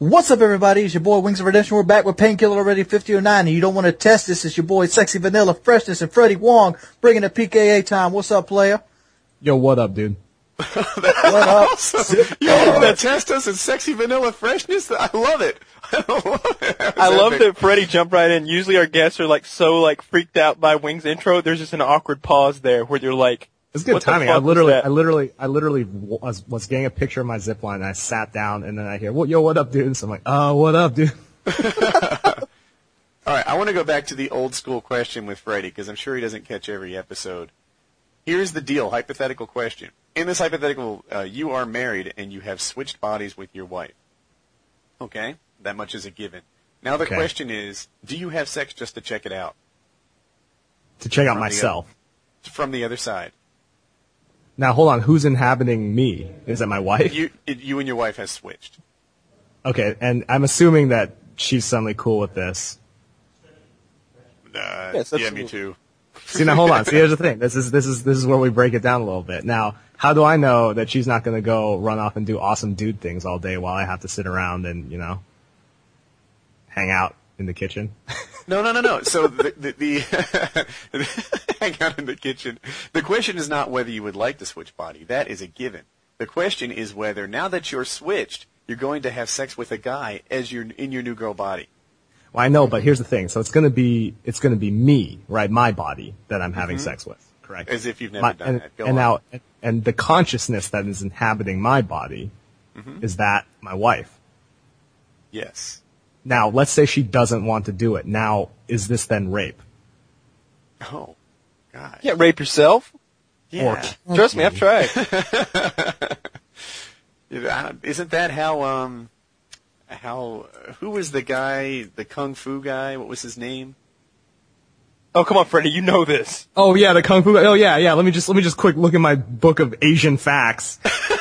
What's up, everybody? It's your boy Wings of Redemption. We're back with Painkiller Already 5009, and you don't want to test this. It's your boy Sexy Vanilla Freshness and Freddie Wong bringing the PKA time. What's up, player? Yo, what up, dude? What up? Yo, that test us and sexy vanilla freshness. I love it. I love it. That was I love that Freddie jumped right in. Usually our guests are like so like freaked out by Wings intro. There's just an awkward pause there where you're like, It's good What timing. I literally. I literally, I literally was, was getting a picture of my zip line and I sat down and then I hear, well, yo, what up, dude? So I'm like, oh, what up, dude? All right, I want to go back to the old school question with Freddie because I'm sure he doesn't catch every episode. Here's the deal: hypothetical question. In this hypothetical, uh, you are married and you have switched bodies with your wife. Okay, that much is a given. Now the Okay. question is: Do you have sex just to check it out To check out From the- myself. from the other side? Now, hold on. Who's inhabiting me? Is that my wife? You, you and your wife has switched. Okay. And I'm assuming that she's suddenly cool with this. Uh, Yes, yeah, me too. See, now hold on. See, here's the thing. This is, this is, this is where we break it down a little bit. Now, how do I know that she's not going to go run off and do awesome dude things all day while I have to sit around and, you know, hang out in the kitchen? No, no, no, no. So the the, the hang out in the kitchen. The question is not whether you would like to switch body. That is a given. The question is whether now that you're switched, you're going to have sex with a guy as you're in your new girl body. Well, I know, but here's the thing. So it's gonna be, it's gonna be me, right? My body that I'm having sex with, correct? As if you've never My- done and, that. Go and on. now, and the consciousness that is inhabiting my body Mm-hmm. is that my wife. Yes. Now, let's say she doesn't want to do it. Now, is this then rape? Oh, God. yeah, rape yourself. Yeah. Trust me, I've tried. Isn't that how um how who was the guy, the kung fu guy? What was his name? oh, come on, Freddie, you know this. Oh yeah, the kung fu. Oh yeah, yeah. Let me just let me just quick look at my book of Asian facts.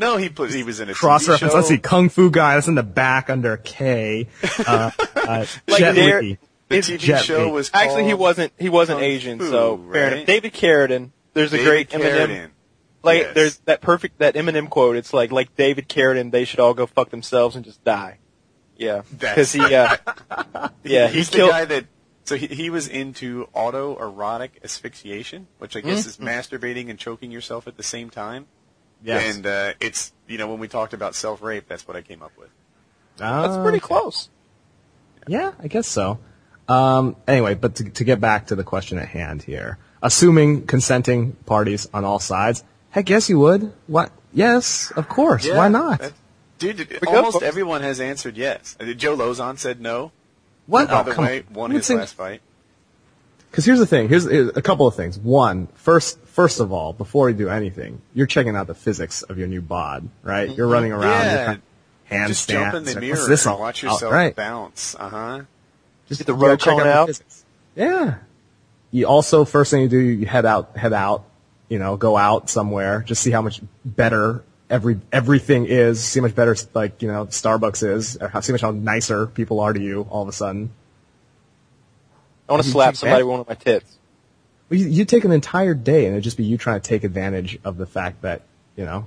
No, he put he was in a Cross TV reference. show. Let's see, kung fu guy. That's in the back under K. Uh, uh, Like Jet there- Li. The TV Jet show Li. was Actually, he wasn't. He wasn't Kung Asian, Fu, so fair right? enough. David Carradine. There's a David great Eminem. Like Yes. there's that perfect that Eminem quote. It's like like David Carradine. They should all go fuck themselves and just die. Yeah, because he. Uh, yeah, he he's the guy that. So he, he was into autoerotic asphyxiation, which I guess is masturbating and choking yourself at the same time. Yes. And uh, it's you know when we talked about self rape, that's what I came up with. That's pretty Okay. close. Yeah, I guess so. Um, anyway, but to, to get back to the question at hand here, assuming consenting parties on all sides, heck yes, you would. What? Yes, of course. Why not? that- dude, go, almost everyone has answered yes. Uh, Joe Lauzon said no. What? By Oh, the come way, on. won his think- last fight. Because here's the thing. Here's, here's a couple of things. One, first, first of all, before you do anything, you're checking out the physics of your new bod, right? You're running around, Yeah. you're kind of handstands. Just jump in the Like, mirror What's this and all watch about? yourself Right. bounce. Uh huh. Just Get the road check cone the out. physics. Yeah. You also, first thing you do, you head out, head out, you know, go out somewhere, just see how much better every, everything is, see how much better, like, you know, Starbucks is, or how, see much how nicer people are to you all of a sudden. I want to slap somebody with one of my tits. You, you take an entire day and it'd just be you trying to take advantage of the fact that, you know,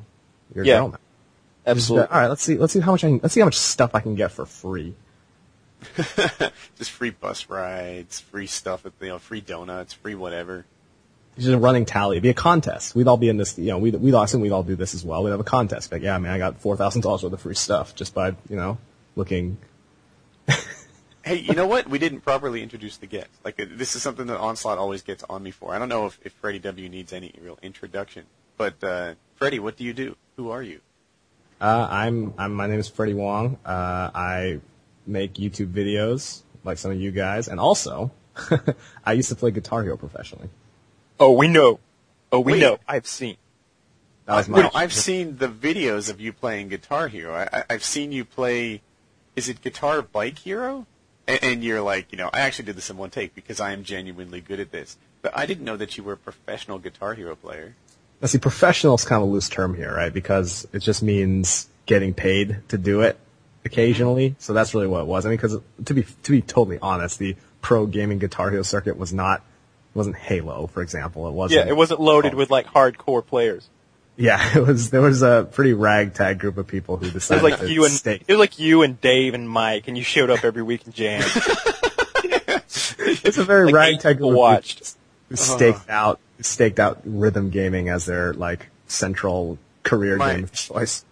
you're a Yeah. gentleman. Just, uh, Absolutely. all right, let's see, let's see how much I can, let's see how much stuff I can get for free. Just free bus rides, free stuff, at, you know, free donuts, free whatever. It's just a running tally. It'd be a contest. We'd all be in this, you know, we'd, we'd assume we'd all do this as well. We'd have a contest. Like, yeah, man, I got $4,000 worth of free stuff just by, you know, looking. Hey, you know what? We didn't properly introduce the guest. Like uh, this is something that Onslaught always gets on me for. I don't know if, if Freddie W needs any real introduction, but uh, Freddie, what do you do? Who are you? Uh, I'm, I'm, my name is Freddie Wong. Uh, I make YouTube videos like some of you guys. And also, I used to play Guitar Hero professionally. Oh, we know. Oh, we Wait. know. I've seen. That was No, my, I've seen the videos of you playing Guitar Hero. I, I, I've seen you play. Is it Guitar Bike Hero? And, and you're like, you know, I actually did this in one take because I am genuinely good at this. But I didn't know that you were a professional Guitar Hero player. Now, see, professional is kind of a loose term here, right? Because it just means getting paid to do it occasionally. So that's really what it was. I mean, because to be to be totally honest, the pro gaming Guitar Hero circuit was not wasn't Halo, for example. It wasn't. Yeah, it wasn't loaded oh. with like hardcore players. Yeah, it was there was a pretty ragtag group of people who decided It was decided like to you and stay. it was like you and Dave and Mike, and you showed up every week and jammed. It's a very like ragtag people group of watched. people who staked out staked out rhythm gaming as their like central career My- game of choice.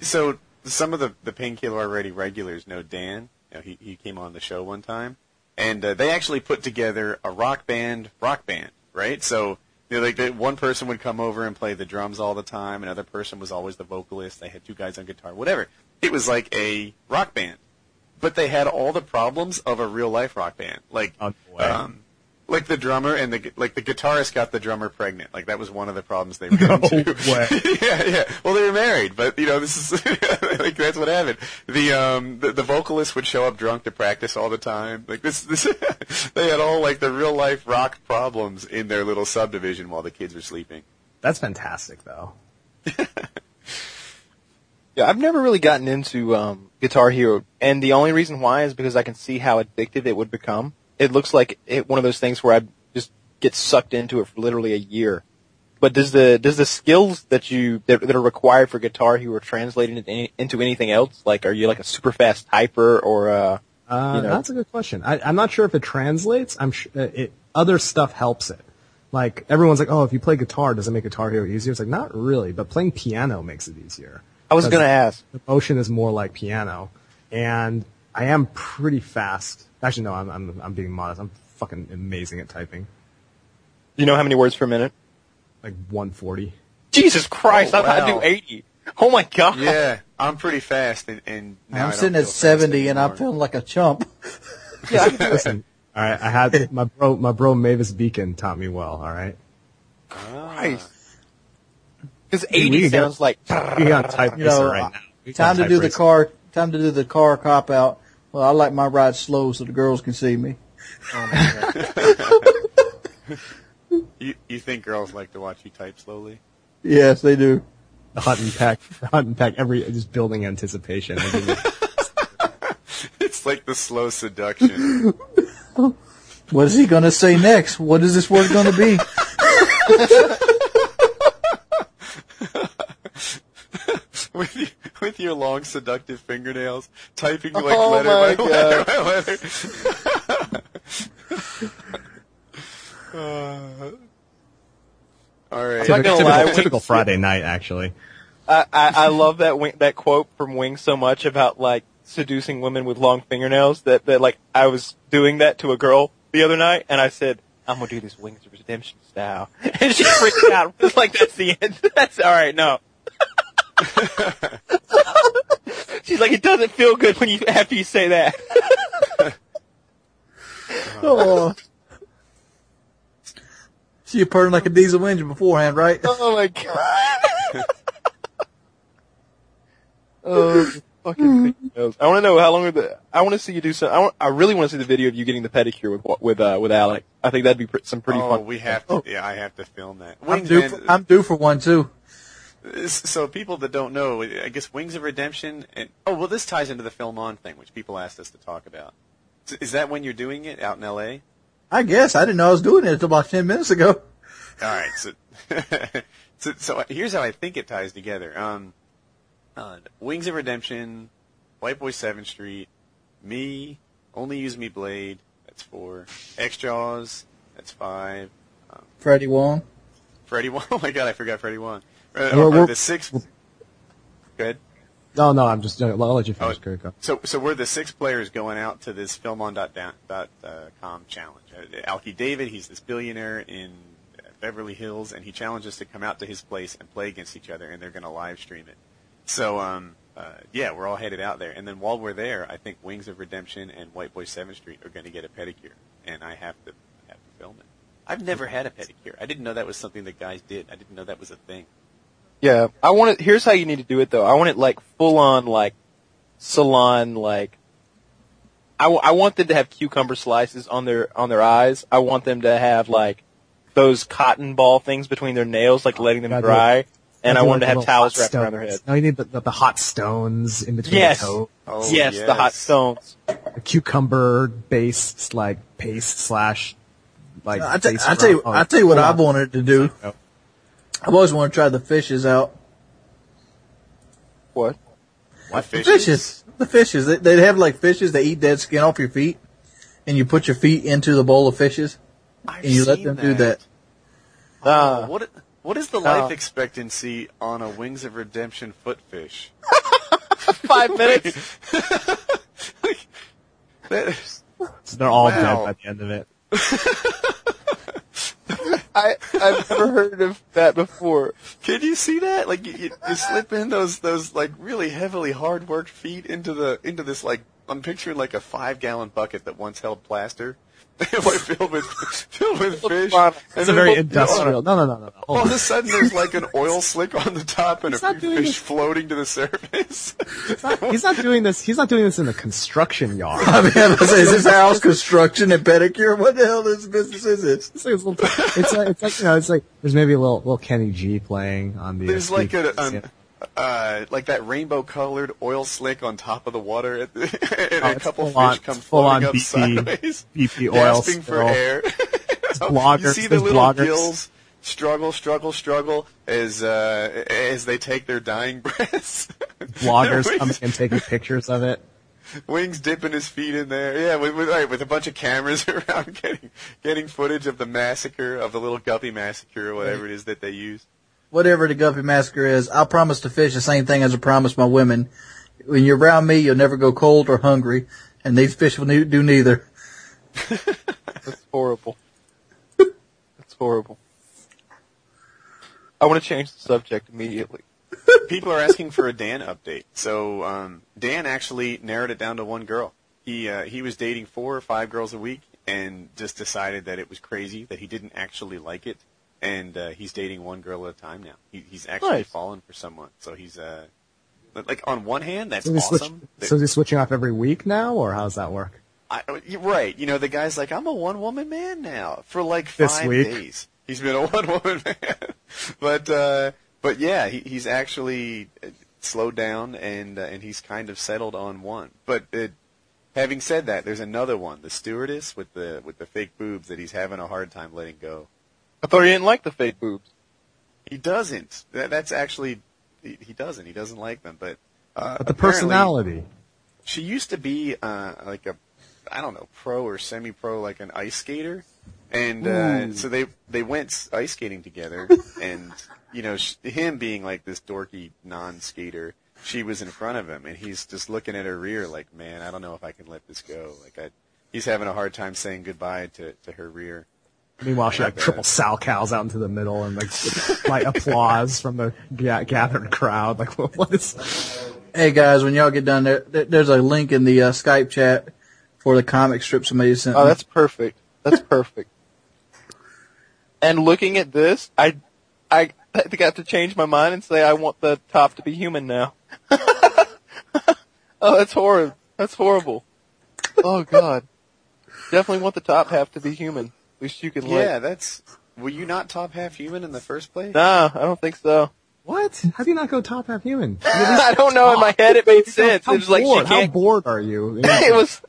So some of the the painkiller already regulars know Dan. You know, he he came on the show one time, and uh, they actually put together a rock band, rock band, right? So you know, like the, one person would come over and play the drums all the time, another person was always the vocalist. They had two guys on guitar, whatever. It was like a rock band, but they had all the problems of a real life rock band, like Oh, um, like the drummer and the like the guitarist got the drummer pregnant. Like that was one of the problems they ran No into. way. yeah, yeah. Well, they were married, but you know, this is like that's what happened. The um the, the vocalist would show up drunk to practice all the time. Like this, this they had all like the real life rock problems in their little subdivision while the kids were sleeping. That's fantastic though. Yeah, I've never really gotten into um, Guitar Hero, and the only reason why is because I can see how addictive it would become. It looks like it, one of those things where I just get sucked into it for literally a year. But does the does the skills that you that, that are required for Guitar Hero translate into, any, into anything else? Like, are you like a super fast typer or uh, Uh, You know. That's a good question. I, I'm not sure if it translates. I'm sure it, other stuff helps it. Like everyone's like, oh, if you play guitar, does it make Guitar Hero easier? It's like not really, but playing piano makes it easier. I was gonna ask. The motion is more like piano, and I am pretty fast. Actually, no, I'm I'm, I'm being modest. I'm fucking amazing at typing, Do you know how many words per minute? like 140. Jesus Christ! Oh, I thought I wow. do eighty. Oh my god! Yeah, I'm pretty fast, and, and now I I'm sitting at 70 and I'm feeling like a chump. Yeah, I can do it. Listen, all right, I had my bro, my bro Mavis Beacon taught me well. All right, Christ. Because eighty can get- sounds like. we got type You know, right now. Time to type do the car, time to do the car cop out. Well, I like my ride slow so the girls can see me. Oh, you you think girls like to watch you type slowly? Yes, they do. the hunt and pack, the hunt and peck, every just building anticipation. I give it- It's like the slow seduction. What is he going to say next? What is this word going to be? with you, with your long seductive fingernails, typing like Oh letter my by letter by letter. Uh, all right. not gonna typical, lie, typical Wings- Friday night, actually. I, I, I love that wing, that quote from Wing so much about like seducing women with long fingernails that, that like I was doing that to a girl the other night and I said, I'm gonna do this Wings of Redemption style. And she freaked out. It's like, that's the end. That's alright, no. She's like, it doesn't feel good when you, after you say that. Oh. See you purring like a diesel engine beforehand, right? Oh my god. oh, fucking fingernails. I want to know how long are the. I want to see you do some. I, want, I really want to see the video of you getting the pedicure with with uh, with Alec. I think that'd be pr- some pretty oh, fun. we have to. Yeah, I have to film that. I'm Wings, due, for, I'm due for one too. So people that don't know, I guess Wings of Redemption. And, oh well, this ties into the film on thing, which people asked us to talk about. Is that when you're doing it out in L.A.? I guess I didn't know I was doing it until about 10 minutes ago. All right, so, so so here's how I think it ties together. Um, uh, Wings of Redemption, White Boy Seventh Street, me, Only Use Me Blade. That's four. X Jaws. That's five. Freddie Wong. Freddie Wong. Oh my God, I forgot Freddie Wong. Uh, we're- or the sixth. Good. No, no, I'm just. I'll let you Oh, finish. Kirk. so, so we're the six players going out to this filmon.com challenge. Uh, Alki David, he's this billionaire in uh, Beverly Hills, and he challenges us to come out to his place and play against each other, and they're going to live stream it. So, um, uh, yeah, we're all headed out there, and then while we're there, I think Wings of Redemption and White Boy Seventh Street are going to get a pedicure, and I have to have to film it. I've never had a pedicure. I didn't know that was something that guys did. I didn't know that was a thing. Yeah, I want it. Here's how you need to do it though. I want it like full on like salon like. I, w- I want them to have cucumber slices on their on their eyes. I want them to have like those cotton ball things between their nails, like letting them Gotta do dry. And I do want them like to have towels hot wrapped around their stones. head. No, you need the, the, the hot stones in between Yes. the toe. Oh, yes, the hot stones. The cucumber base, like paste slash, like. I tell, base I tell you, oh, I tell you what oh, I've wanted to do. oh. I've always wanted to try the fishes out. What? What The fishes? fishes. The fishes. They, they have like fishes that eat dead skin off your feet, and you put your feet into the bowl of fishes, I've and you let seen them do that. Ah. Oh, what what is the life expectancy on a Wings of Redemption footfish? Five minutes. That- So they're all Wow. dead by the end of it. I I've never heard of that before. Can you see that? Like you, you, you slip in those those like really heavily hard worked feet into the into this like I'm picturing like a five gallon bucket that once held plaster, like filled with filled with fish. fun. And It's a very industrial. No, no, no, no, no. All of a sudden, there's like an oil slick on the top and He's a few fish this- floating to the surface. on. He's not doing this. He's not doing this in a construction yard. I mean, I was is this house construction and pedicure? What the hell this business is this? It's like, a little, it's like, it's like, you know, it's like, there's maybe a little, little Kenny G playing on the. There's uh, like a, speakers, yeah. Uh, like that rainbow colored oil slick on top of the water, and Oh, a couple full fish on- come floating on up BP sideways, BP oil gasping for air. you see the little bloggers. gills struggle, struggle, struggle as uh, as they take their dying breaths. Bloggers coming and taking pictures of it. wings dipping his feet in there. Yeah, with with, right, with a bunch of cameras around, getting getting footage of the massacre of the little guppy massacre or whatever it is that they use. Whatever the Guppy Massacre is, I'll promise to fish the same thing as I promised my women. When you're around me, you'll never go cold or hungry, and these fish will ne- do neither. That's horrible. That's horrible. I want to change the subject immediately. People are asking for a Dan update. So um, Dan actually narrowed it down to one girl. He uh, he was dating four or five girls a week, and just decided that it was crazy that he didn't actually like it, and uh, he's dating one girl at a time now. He, he's actually Nice. fallen for someone. So he's uh, like on one hand, that's So he's, switch, awesome. so he's switching off every week now, or how's that work? I, right. You know, the guy's like, I'm a one woman man now for like This five week. days. He's been a one woman man, but uh, but yeah, he, he's actually uh, slowed down and uh, and he's kind of settled on one. But uh, having said that, there's another one, the stewardess with the with the fake boobs that he's having a hard time letting go. I thought he didn't like the fake boobs. He doesn't. That, that's actually he, he doesn't. He doesn't like them, but. Uh, But the personality. she used to be uh, like a, I don't know, pro or semi-pro, like an ice skater, and uh, so they they went ice skating together, and you know, sh- him being like this dorky non-skater, she was in front of him, and he's just looking at her rear like, man, I don't know if I can let this go. Like, I, he's having a hard time saying goodbye to to her rear. Meanwhile, she like triple Salchows out into the middle and like, like applause from the ga- gathered crowd. Like, what, what is? Hey guys, when y'all get done, there, there- there's a link in the uh, Skype chat for the comic strip somebody sent. Oh, me. that's perfect. That's perfect. and looking at this, I, I, I think I have to change my mind and say I want the top to be human now. oh, that's horrible. That's horrible. Oh God. Definitely want the top half to be human. At least you can Yeah, like. that's. Were you not top half human in the first place? Nah, I don't think so. What? How do you not go top half human? I don't know. In my head, it made sense. How It was like she bored? How can't. How bored are you? it was.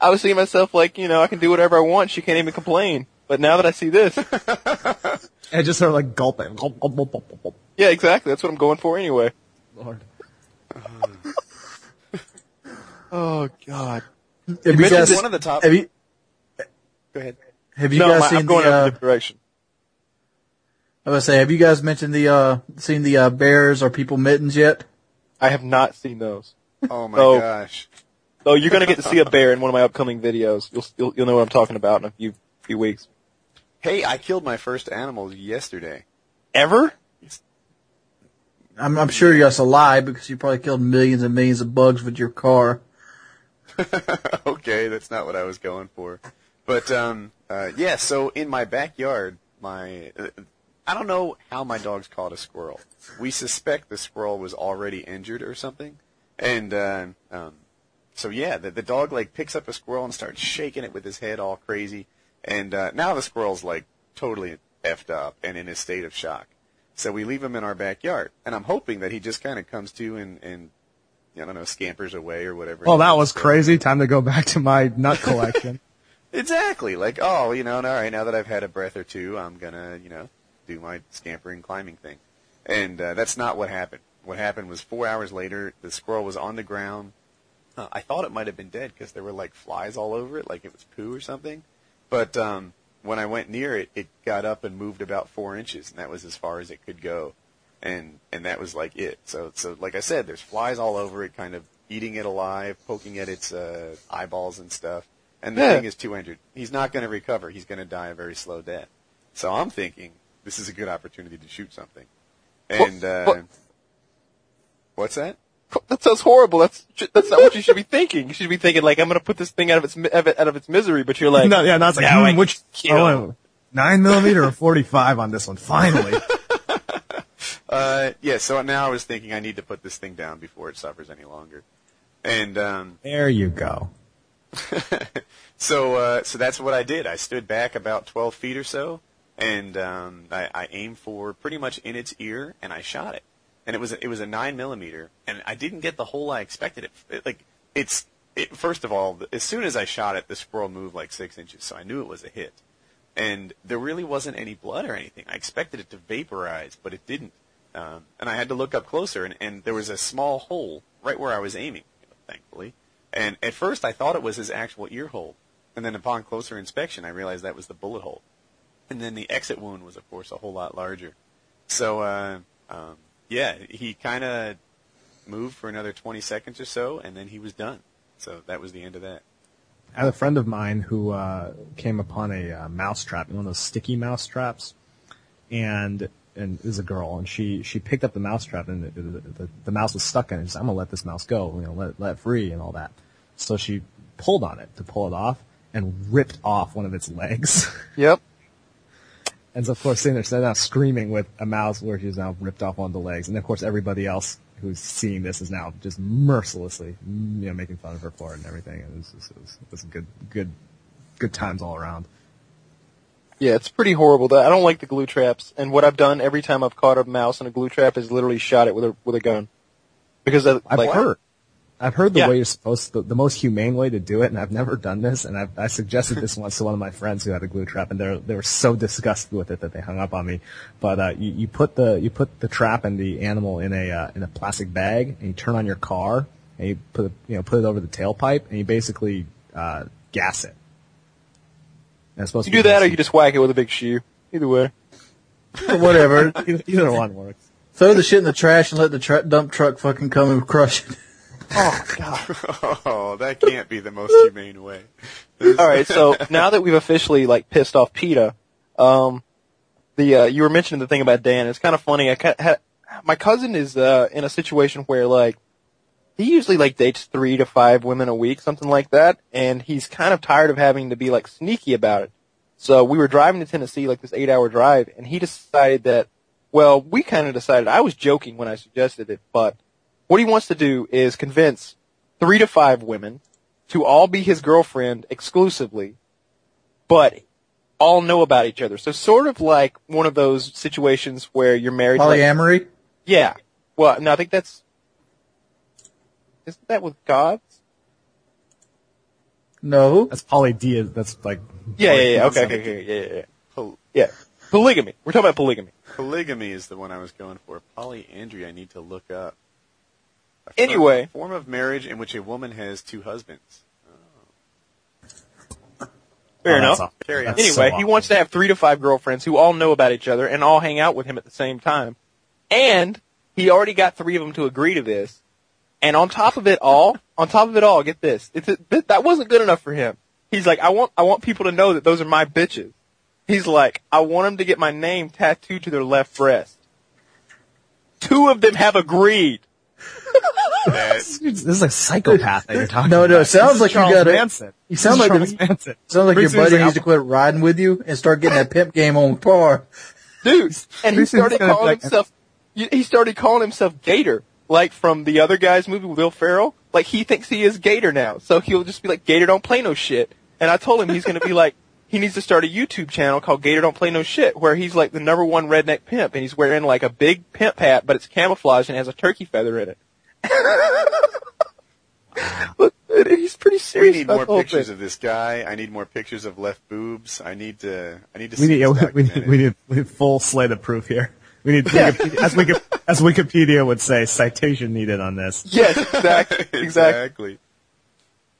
I was thinking to myself like, you know, I can do whatever I want. She can't even complain. But now that I see this, and just sort of like gulping. Gulp, gulp, gulp, gulp, gulp. yeah, exactly. That's what I'm going for anyway. Lord. Oh God. have you mentioned guys, one of the top- you Go ahead. Have you no, guys my- seen I'm going the? in a Uh, different direction. I was gonna say, have you guys mentioned the uh, seen the uh, bears or people mittens yet? I have not seen those. Oh my Oh. gosh. Oh, you're gonna get to see a bear in one of my upcoming videos. You'll you'll, you'll know what I'm talking about in a few few weeks. Hey, I killed my first animal yesterday. Ever? I'm, I'm sure that's a lie because you probably killed millions and millions of bugs with your car. okay, that's not what I was going for. But um, uh, yeah, so in my backyard, my uh, I don't know how my dogs caught a squirrel. We suspect the squirrel was already injured or something, and uh, um, so yeah, the, the dog like picks up a squirrel and starts shaking it with his head all crazy, and uh, now the squirrel's like totally effed up and in a state of shock. So we leave him in our backyard, and I'm hoping that he just kind of comes to and and I don't know scampers away or whatever. Well, that does. was crazy. Time to go back to my nut collection. Exactly. Like, oh, you know, all right, now that I've had a breath or two, I'm gonna, you know, do my scampering climbing thing. And uh, that's not what happened. What happened was four hours later, the squirrel was on the ground. Uh, I thought it might have been dead because there were like flies all over it, like it was poo or something. But um, when I went near it, it got up and moved about four inches, and that was as far as it could go. And and that was like it. So so like I said, there's flies all over it, kind of eating it alive, poking at its uh, eyeballs and stuff. And the Yeah. thing is 200. He's not going to recover. He's going to die a very slow death. So I'm thinking this is a good opportunity to shoot something. And uh, what- what's that? That sounds horrible. That's that's not what you should be thinking. You should be thinking like I'm going to put this thing out of its mi- of it- out of its misery. But you're like, no, yeah, no, it's like, now hmm, which, kill. oh, nine millimeter or 45 on this one, finally. Uh, yeah. So now I was thinking I need to put this thing down before it suffers any longer. And um, there you go. so uh, so that's what I did. I stood back about 12 feet or so, and um, I, I aimed for pretty much in its ear, and I shot it. And it was a, it was a nine millimeter, and I didn't get the hole I expected. It, it like it's it, first of all, as soon as I shot it, the squirrel moved like six inches, so I knew it was a hit. And there really wasn't any blood or anything. I expected it to vaporize, but it didn't. Um, and I had to look up closer, and, and there was a small hole right where I was aiming, thankfully. And at first, I thought it was his actual ear hole, and then upon closer inspection, I realized that was the bullet hole. And then the exit wound was, of course, a whole lot larger. So, uh, um, yeah, he kind of moved for another 20 seconds or so, and then he was done. So that was the end of that. I had a friend of mine who uh, came upon a uh, mouse trap, one of those sticky mouse traps, and and was a girl, and she she picked up the mouse trap, and the, the, the, mouse was stuck in it. Like, I'm gonna let this mouse go, you know, let let free and all that. So she pulled on it to pull it off, and ripped off one of its legs. yep. and so of course, sitting there, sitting now screaming with a mouse where she's now ripped off one of the legs, and of course, everybody else who's seeing this is now just mercilessly, you know, making fun of her for it and everything. And it was, just, it was, it was good, good, good times all around. Yeah, it's pretty horrible. I don't like the glue traps, and what I've done every time I've caught a mouse in a glue trap is literally shot it with a with a gun, because I, I've like, heard. I've heard the Yeah. way you're supposed to, the most humane way to do it, and I've never done this, and I've, I suggested this once to one of my friends who had a glue trap, and they they were so disgusted with it that they hung up on me. But uh, you, you put the you put the trap and the animal in a uh, in a plastic bag, and you turn on your car, and you put it, you know put it over the tailpipe, and you basically uh, gas it. And supposed You to do be that, or you just whack it with a big shoe. Either way. Whatever. either, either one works. Throw the shit in the trash and let the tra- dump truck fucking come and crush it. Oh God. Oh, that can't be the most humane way. All right, so now that we've officially like pissed off PETA, um, the uh, you were mentioning the thing about Dan. It's kind of funny. I ca- ha- my cousin is uh, in a situation where like he usually like dates three to five women a week, something like that, and he's kind of tired of having to be like sneaky about it. So we were driving to Tennessee, like this eight-hour drive, and he decided that. Well, we kind of decided. I was joking when I suggested it, but what he wants to do is convince three to five women to all be his girlfriend exclusively, but all know about each other. So sort of like one of those situations where you're married. to, like- Polyamory? yeah. Well, no, I think that's isn't that with gods? No. That's polydea. That's like Yeah, yeah, yeah. Okay, okay, okay, yeah, yeah, yeah. Pol- Yeah, polygamy. We're talking about polygamy. polygamy is the one I was going for. Polyandry, I need to look up. A form- Anyway. form of marriage in which a woman has two husbands. Oh. Fair Oh, enough. that's awful. Carry on. That's so Anyway, he awful. wants to have three to five girlfriends who all know about each other and all hang out with him at the same time. And he already got three of them to agree to this. And on top of it all, on top of it all, get this. It's a, that wasn't good enough for him. He's like, I want, I want people to know that those are my bitches. He's like, I want them to get my name tattooed to their left breast. Two of them have agreed. That- This is a psychopath that you're talking No, about. no, it sounds This is like you got it. Manson. You sound like Charles the- Manson. Sounds like Pretty your buddy needs to quit riding with you and start getting that pimp game on par. dude. And he started it's gonna be calling himself. He started calling himself Gator, like from the other guy's movie with Will Ferrell. Like he thinks he is Gator now, so he'll just be like, Gator don't play no shit. And I told him he's gonna be like, he needs to start a YouTube channel called Gator Don't Play No Shit, where he's like the number one redneck pimp, and he's wearing like a big pimp hat, but it's camouflage and has a turkey feather in it. Look, he's pretty serious. We serious. need about more the whole pictures thing. of this guy. I need more pictures of left boobs. I need to. I need to We see need, yeah, this we need, we need, we need full slate of proof here. We need, Wikipedia, as, Wiki, as Wikipedia would say, citation needed on this. Yes, exactly, exactly. exactly.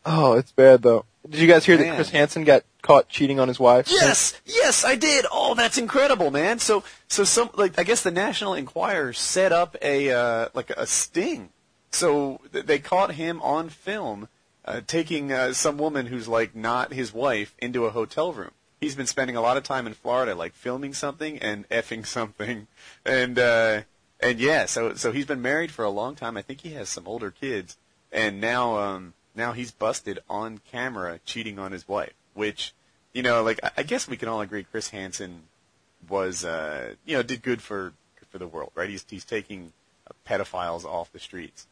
Oh, it's bad though. Did you guys hear that Chris Hansen got caught cheating on his wife? Yes, yes, I did. Oh, that's incredible, man. So, so some like I guess the National Enquirer set up a uh, like a sting. So th- they caught him on film uh, taking uh, some woman who's like not his wife into a hotel room. He's been spending a lot of time in Florida, like filming something and effing something, and uh, and yeah, so so he's been married for a long time. I think he has some older kids, and now um, now he's busted on camera cheating on his wife, which you know, like I, I guess we can all agree Chris Hansen was uh, you know did good for for the world, right? He's he's taking uh, pedophiles off the streets,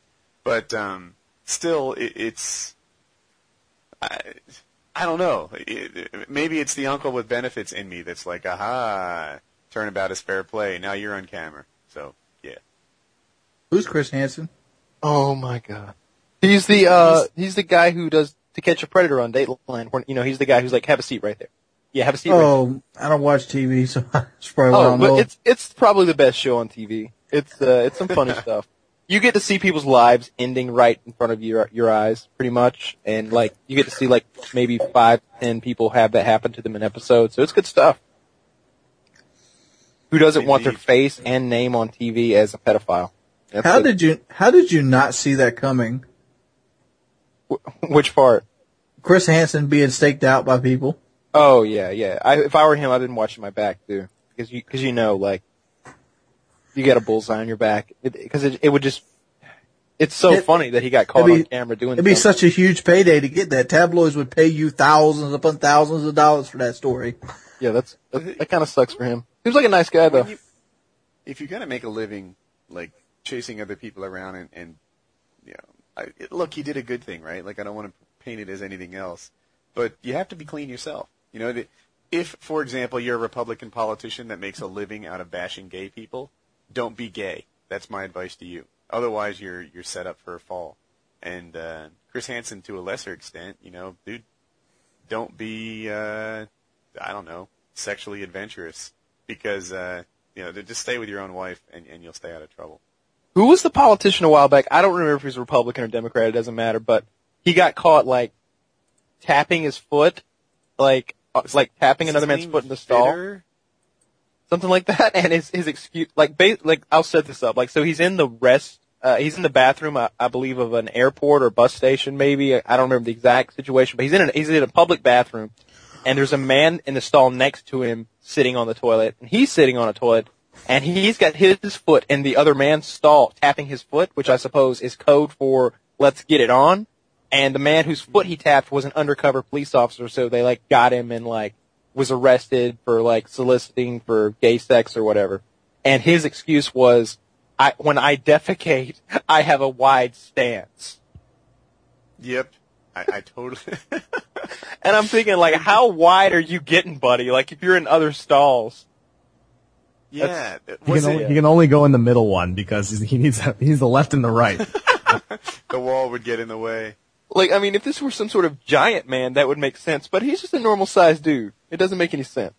but um, still, it, it's I, I don't know. It, it- maybe it's the uncle with benefits in me that's like, aha, turnabout is fair play. Now you're on camera, so yeah. Who's Chris Hansen? Oh my god. He's the uh he's the guy who does To Catch a Predator on Dateline. Where, you know, he's the guy who's like, have a seat right there. Yeah, have a seat right there. Oh, I don't watch TV, so that's probably why Oh, but know. it's it's probably the best show on TV. It's uh it's some funny stuff. You get to see people's lives ending right in front of your your eyes, pretty much, and like you get to see like maybe five, ten people have that happen to them in episodes. So it's good stuff. Who doesn't want their face and name on TV as a pedophile? That's How it. did you How did you not see that coming? Wh- which part? Chris Hansen being staked out by people. Oh yeah, yeah. I, if I were him, I didn't watching my back too, because you because you know like you got a bullseye on your back because it, it, would just. It's so It- funny that he got caught it'd be- on camera doing. It'd be something. such a huge payday to get that. Tabloids would pay you thousands upon thousands of dollars for that story. Yeah, that's that, that kind of sucks for him. Seems like a nice guy though. You- if you're gonna make a living like chasing other people around and, and you know, I, look, he did a good thing, right? Like I don't want to paint it as anything else, but you have to be clean yourself. You know, that if, for example, you're a Republican politician that makes a living out of bashing gay people, don't be gay. That's my advice to you. Otherwise, you're you're set up for a fall. And uh, Chris Hansen, to a lesser extent, you know, dude, don't be, uh, I don't know, sexually adventurous because, uh, you know, just stay with your own wife and, and you'll stay out of trouble. Who was the politician a while back? I don't remember if he was Republican or Democrat. It doesn't matter. But he got caught like tapping his foot, like uh, like tapping another man's foot in the stall. Something like that. And his his excuse, like, ba- like I'll set this up. Like, so he's in the rest, uh, he's in the bathroom, I, I believe, of an airport or bus station, maybe. I don't remember the exact situation, but he's in an, he's in a public bathroom, and there's a man in the stall next to him sitting on the toilet, and he's sitting on a toilet, and he's got his foot in the other man's stall, tapping his foot, which I suppose is code for "let's get it on." And the man whose foot he tapped was an undercover police officer, so they like got him and like was arrested for like soliciting for gay sex or whatever. And his excuse was, I, when I defecate, I have a wide stance. Yep. I, I totally. And I'm thinking like, how wide are you getting, buddy? Like if you're in other stalls. yeah. He can, only, he can only go in the middle one because he needs he needs the left and the right. the wall would get in the way. Like, I mean, if this were some sort of giant man, that would make sense, but he's just a normal sized dude. It doesn't make any sense.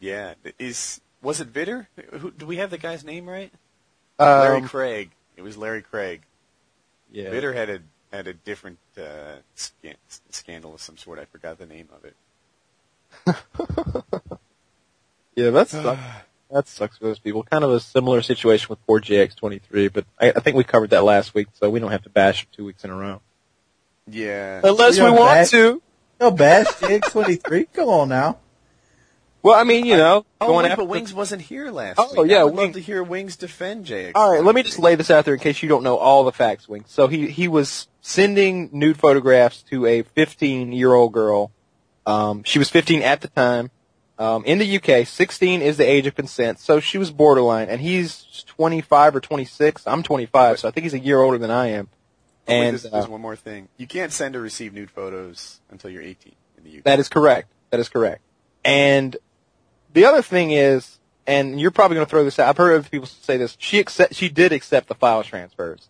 Yeah. Is was it Vitter? Who, do we have the guy's name right? Larry Um, Craig. It was Larry Craig. yeah. Vitter had a had a different uh, scan, scandal of some sort. I forgot the name of it. Yeah, that sucks. that sucks for those people. Kind of a similar situation with poor JX23, but I, I think we covered that last week, so we don't have to bash him two weeks in a row. Yeah. Unless We we want bash- to. No, Bash X23. Come on now. Well, I mean, you know, Oh, going wait, after but Wings wasn't here last Oh, week. yeah, I would Wings- love to hear Wings defend JX. All right, let me just lay this out there in case you don't know all the facts, Wings. So he he was sending nude photographs to a 15 year old girl. Um, she was 15 at the time. Um, in the UK, 16 is the age of consent, so she was borderline, and he's 25 or 26. I'm 25, so I think he's a year older than I am. Oh, wait, And there's, uh, there's one more thing. You can't send or receive nude photos until you're 18 in the UK. That is correct. That is correct. And the other thing is, and you're probably going to throw this out. I've heard other people say this. She accept, she did accept the file transfers,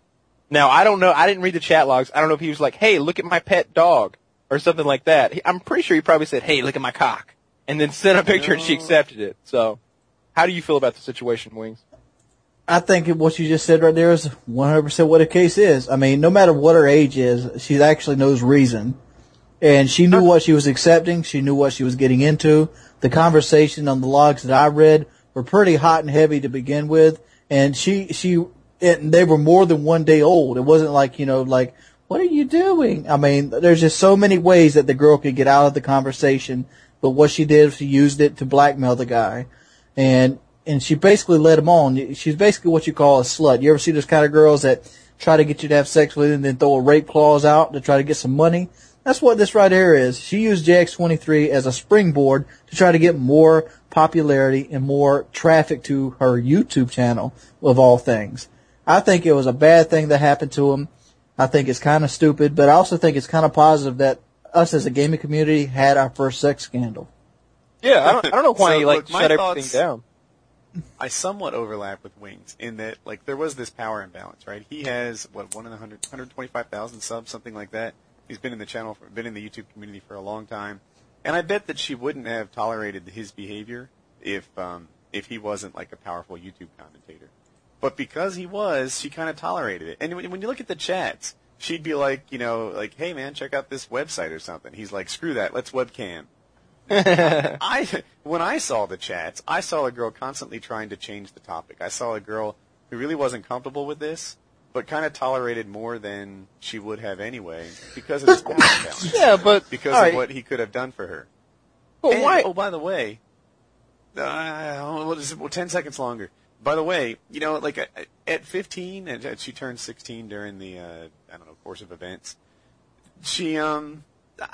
Now I don't know. I didn't read the chat logs. I don't know if he was like, "Hey, look at my pet dog" or something like that. I'm pretty sure he probably said, "Hey, look at my cock," and then sent a picture and she accepted it. So, how do you feel about the situation, Wings? I think what you just said right there is 100% what the case is. I mean, no matter what her age is, she actually knows reason. And she knew what she was accepting. She knew what she was getting into. The conversation on the logs that I read were pretty hot and heavy to begin with. And she, she, and they were more than one day old. It wasn't like, you know, like, what are you doing? I mean, there's just so many ways that the girl could get out of the conversation. But what she did, she used it to blackmail the guy. And, and she basically led him on. She's basically what you call a slut. You ever see those kind of girls that try to get you to have sex with and then throw a rape clause out to try to get some money? That's what this right here is. She used JX23 as a springboard to try to get more popularity and more traffic to her YouTube channel of all things. I think it was a bad thing that happened to him. I think it's kind of stupid, but I also think it's kind of positive that us as a gaming community had our first sex scandal. Yeah, I don't, I don't know why So, he like look, my shut thoughts- everything down. I somewhat overlap with Wings in that, like, there was this power imbalance, right? He has what one in a hundred, 125,000 subs, something like that. He's been in the channel, for, been in the YouTube community for a long time, and I bet that she wouldn't have tolerated his behavior if um, if he wasn't like a powerful YouTube commentator. But because he was, she kind of tolerated it. And when, when you look at the chats, she'd be like, you know, like, hey man, check out this website or something. He's like, screw that, let's webcam. I when I saw the chats, I saw a girl constantly trying to change the topic. I saw a girl who really wasn't comfortable with this, but kind of tolerated more than she would have anyway because of power balance. Yeah, but Because all right, of what he could have done for her. but And- why? Oh, by the way, uh, what is it? Well, ten seconds longer. By the way, you know, like uh, at 15, and uh, she turned 16 during the uh, I don't know course of events. She um,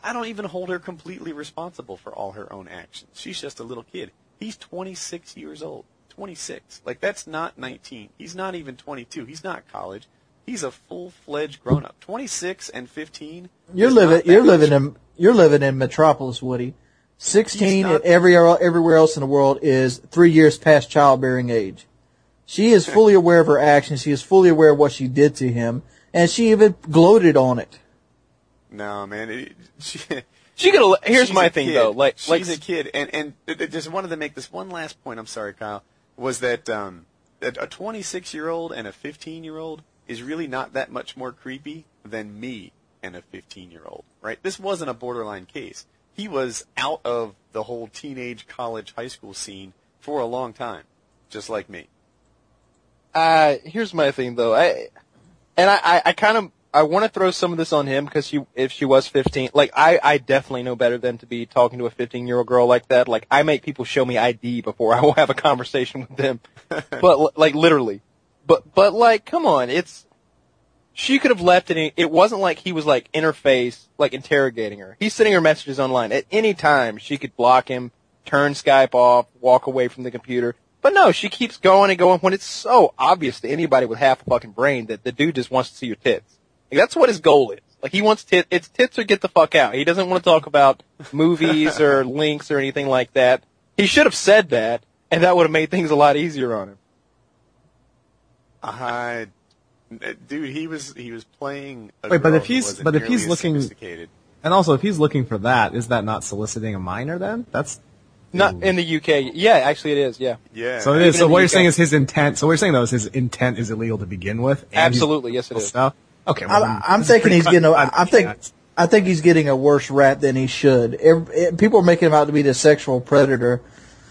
I don't even hold her completely responsible for all her own actions. She's just a little kid. He's 26 years old. 26. Like that's not 19. He's not even 22. He's not college. He's a full-fledged grown-up. 26 and 15. You're living, you're much living in, you're living in Metropolis, Woody. 16 He's and every, everywhere else in the world is three years past childbearing age. She is fully aware of her actions. She is fully aware of what she did to him. And she even gloated on it. No, man. It, she, She could. Here's my thing kid. though. Like, she's like a kid, and and just wanted to make this one last point. I'm sorry, Kyle. Was that um, that a 26 year old and a 15 year old is really not that much more creepy than me and a 15 year old, right? This wasn't a borderline case. He was out of the whole teenage, college, high school scene for a long time, just like me. uh, here's my thing though. I and I, I, I kind of I want to throw some of this on him because she if she was 15, like I, I definitely know better than to be talking to a 15 year old girl like that. Like I make people show me ID before I will have a conversation with them. but like literally, but but like come on, it's she could have left it. It wasn't like he was like in her face, like interrogating her. He's sending her messages online at any time. She could block him, turn Skype off, walk away from the computer. But no, she keeps going and going when it's so obvious to anybody with half a fucking brain that the dude just wants to see your tits. Like that's what his goal is. Like he wants tit, it's tits or get the fuck out. He doesn't want to talk about movies or links or anything like that. He should have said that, and that would have made things a lot easier on him. I, dude, he was he was playing. A Wait, but if he's- but if he's looking- And also, if he's looking for that, is that not soliciting a minor then? That's Not in the UK. Yeah, actually it is. Yeah. yeah, so it Even. So what you're UK. saying is his intent. So what you're saying though is his intent is illegal to begin with. Absolutely, yes, it is. Stuff. Okay, well, I, I'm, thinking he's getting. A, I think. I think he's getting a worse rap than he should. Every, eh, people are making him out to be the sexual predator.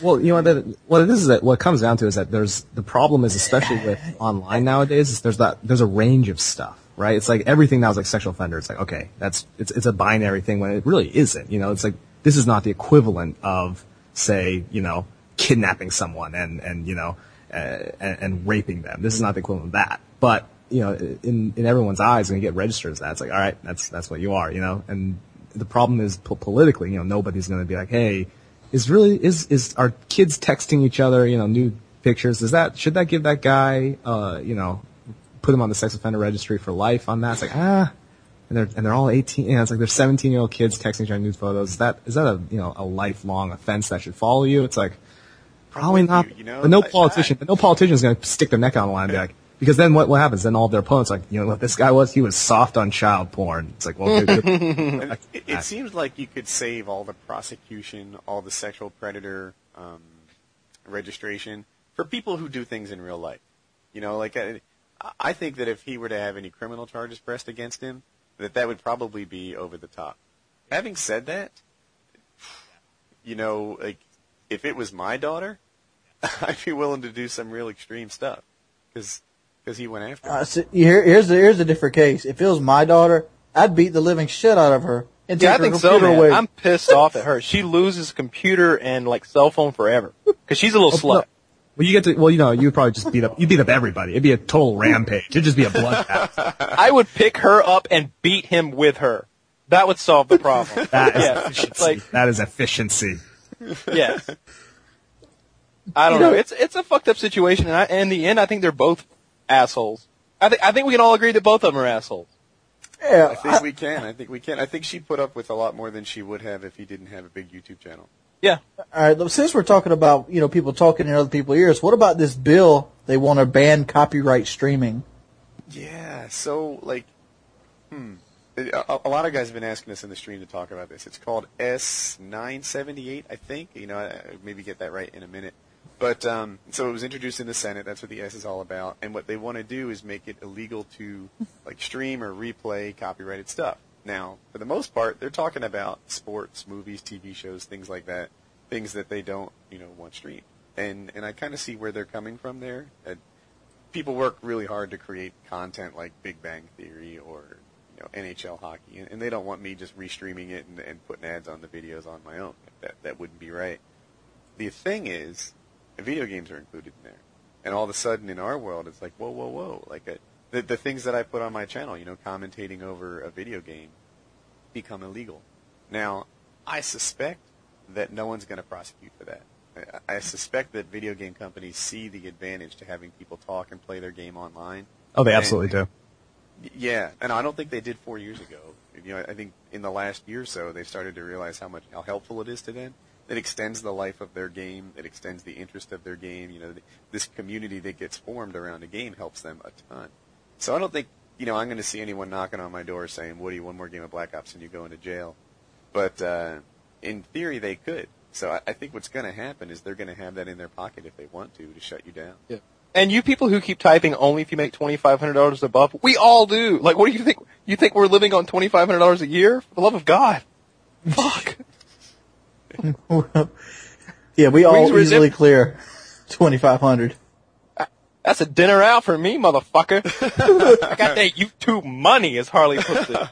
Well, you know what? What it is is that what it comes down to is that there's the problem is especially with online nowadays is there's that there's a range of stuff, right? It's like everything now is like sexual offender. It's like okay, that's it's it's a binary thing when it really isn't. You know, it's like this is not the equivalent of say you know kidnapping someone and and you know uh, and, and raping them. This is not the equivalent of that. But you know, in in everyone's eyes, when you get registered as that, it's like all right, that's that's what you are. You know, and the problem is po- politically, you know, nobody's going to be like, hey is really is is are kids texting each other you know new pictures? Is that should that give that guy uh you know put him on the sex offender registry for life on that? It's like ah. And they're and they're all 18 you know, it's like they're 17 year old kids texting each other nude photos. Is that is that a you know a lifelong offense that should follow you? It's like probably not. you, you know, but no I- politician but no politician is going to stick their neck on the line and be like Because then what, what happens? Then all of their opponents like, you know what this guy was? He was soft on child porn. It's like, well, good, good. It, it seems like you could save all the prosecution, all the sexual predator um, registration for people who do things in real life. You know, like I, I think that if he were to have any criminal charges pressed against him, that that would probably be over the top. Having said that, you know, like if it was my daughter, I'd be willing to do some real extreme stuff because he went after. her. Uh, so here, here's the, here's a different case. If it was my daughter, I'd beat the living shit out of her and Yeah, I take her think so, computer man. away. I'm pissed off at her. She loses computer and like cell phone forever because she's a little no. slut. Well, you get to, well, you know, you'd probably just beat up, you beat up everybody. It'd be a total rampage. It'd just be a bloodbath. I would pick her up and beat him with her. That would solve the problem. That is yeah, efficiency. like that is efficiency. yes. I don't know. It's it's a fucked up situation, and I, in the end, I think they're both assholes. I think I think we can all agree that both of them are assholes. yeah, I think we can. I think we can. I think she put up with a lot more than she would have if he didn't have a big YouTube channel. Yeah. All right, since we're talking about you know people talking in other people's ears, what about this bill? They want to ban copyright streaming. Yeah. So like, hmm. A, a lot of guys have been asking us in the stream to talk about this. It's called S978, I think. You know, I, maybe get that right in a minute. But um, so it was introduced in the Senate. That's what the S is all about. And what they want to do is make it illegal to like stream or replay copyrighted stuff. Now, for the most part, they're talking about sports, movies, TV shows, things like that, things that they don't, you know, want streamed. And and I kind of see where they're coming from there. Uh, people work really hard to create content like Big Bang Theory or you know NHL hockey, and, and they don't want me just restreaming it and, and putting ads on the videos on my own. That that wouldn't be right. The thing is, video games are included in there, and all of a sudden in our world, it's like whoa, whoa, whoa! Like a, the the things that I put on my channel, you know, commentating over a video game, become illegal. Now, I suspect that no one's going to prosecute for that. I- I suspect that video game companies see the advantage to having people talk and play their game online. Oh, they And- absolutely do. yeah, and I don't think they did four years ago. You know, I think in the last year or so they've started to realize how much how helpful it is to them. It extends the life of their game. It extends the interest of their game. You know, th- this community that gets formed around a game helps them a ton. So I don't think you know I'm going to see anyone knocking on my door saying, "Woody, one more game of Black Ops and you go into jail." But uh, in theory, they could. So I, I think what's going to happen is they're going to have that in their pocket if they want to to shut you down. Yeah. And you people who keep typing only if you make twenty five hundred dollars above, we all do. Like, what do you think? You think we're living on twenty five hundred dollars a year? For the love of God, fuck. Yeah, we all Wings easily zip- clear twenty five hundred. That's a dinner out for me, motherfucker. I got that YouTube money, as Harley puts it.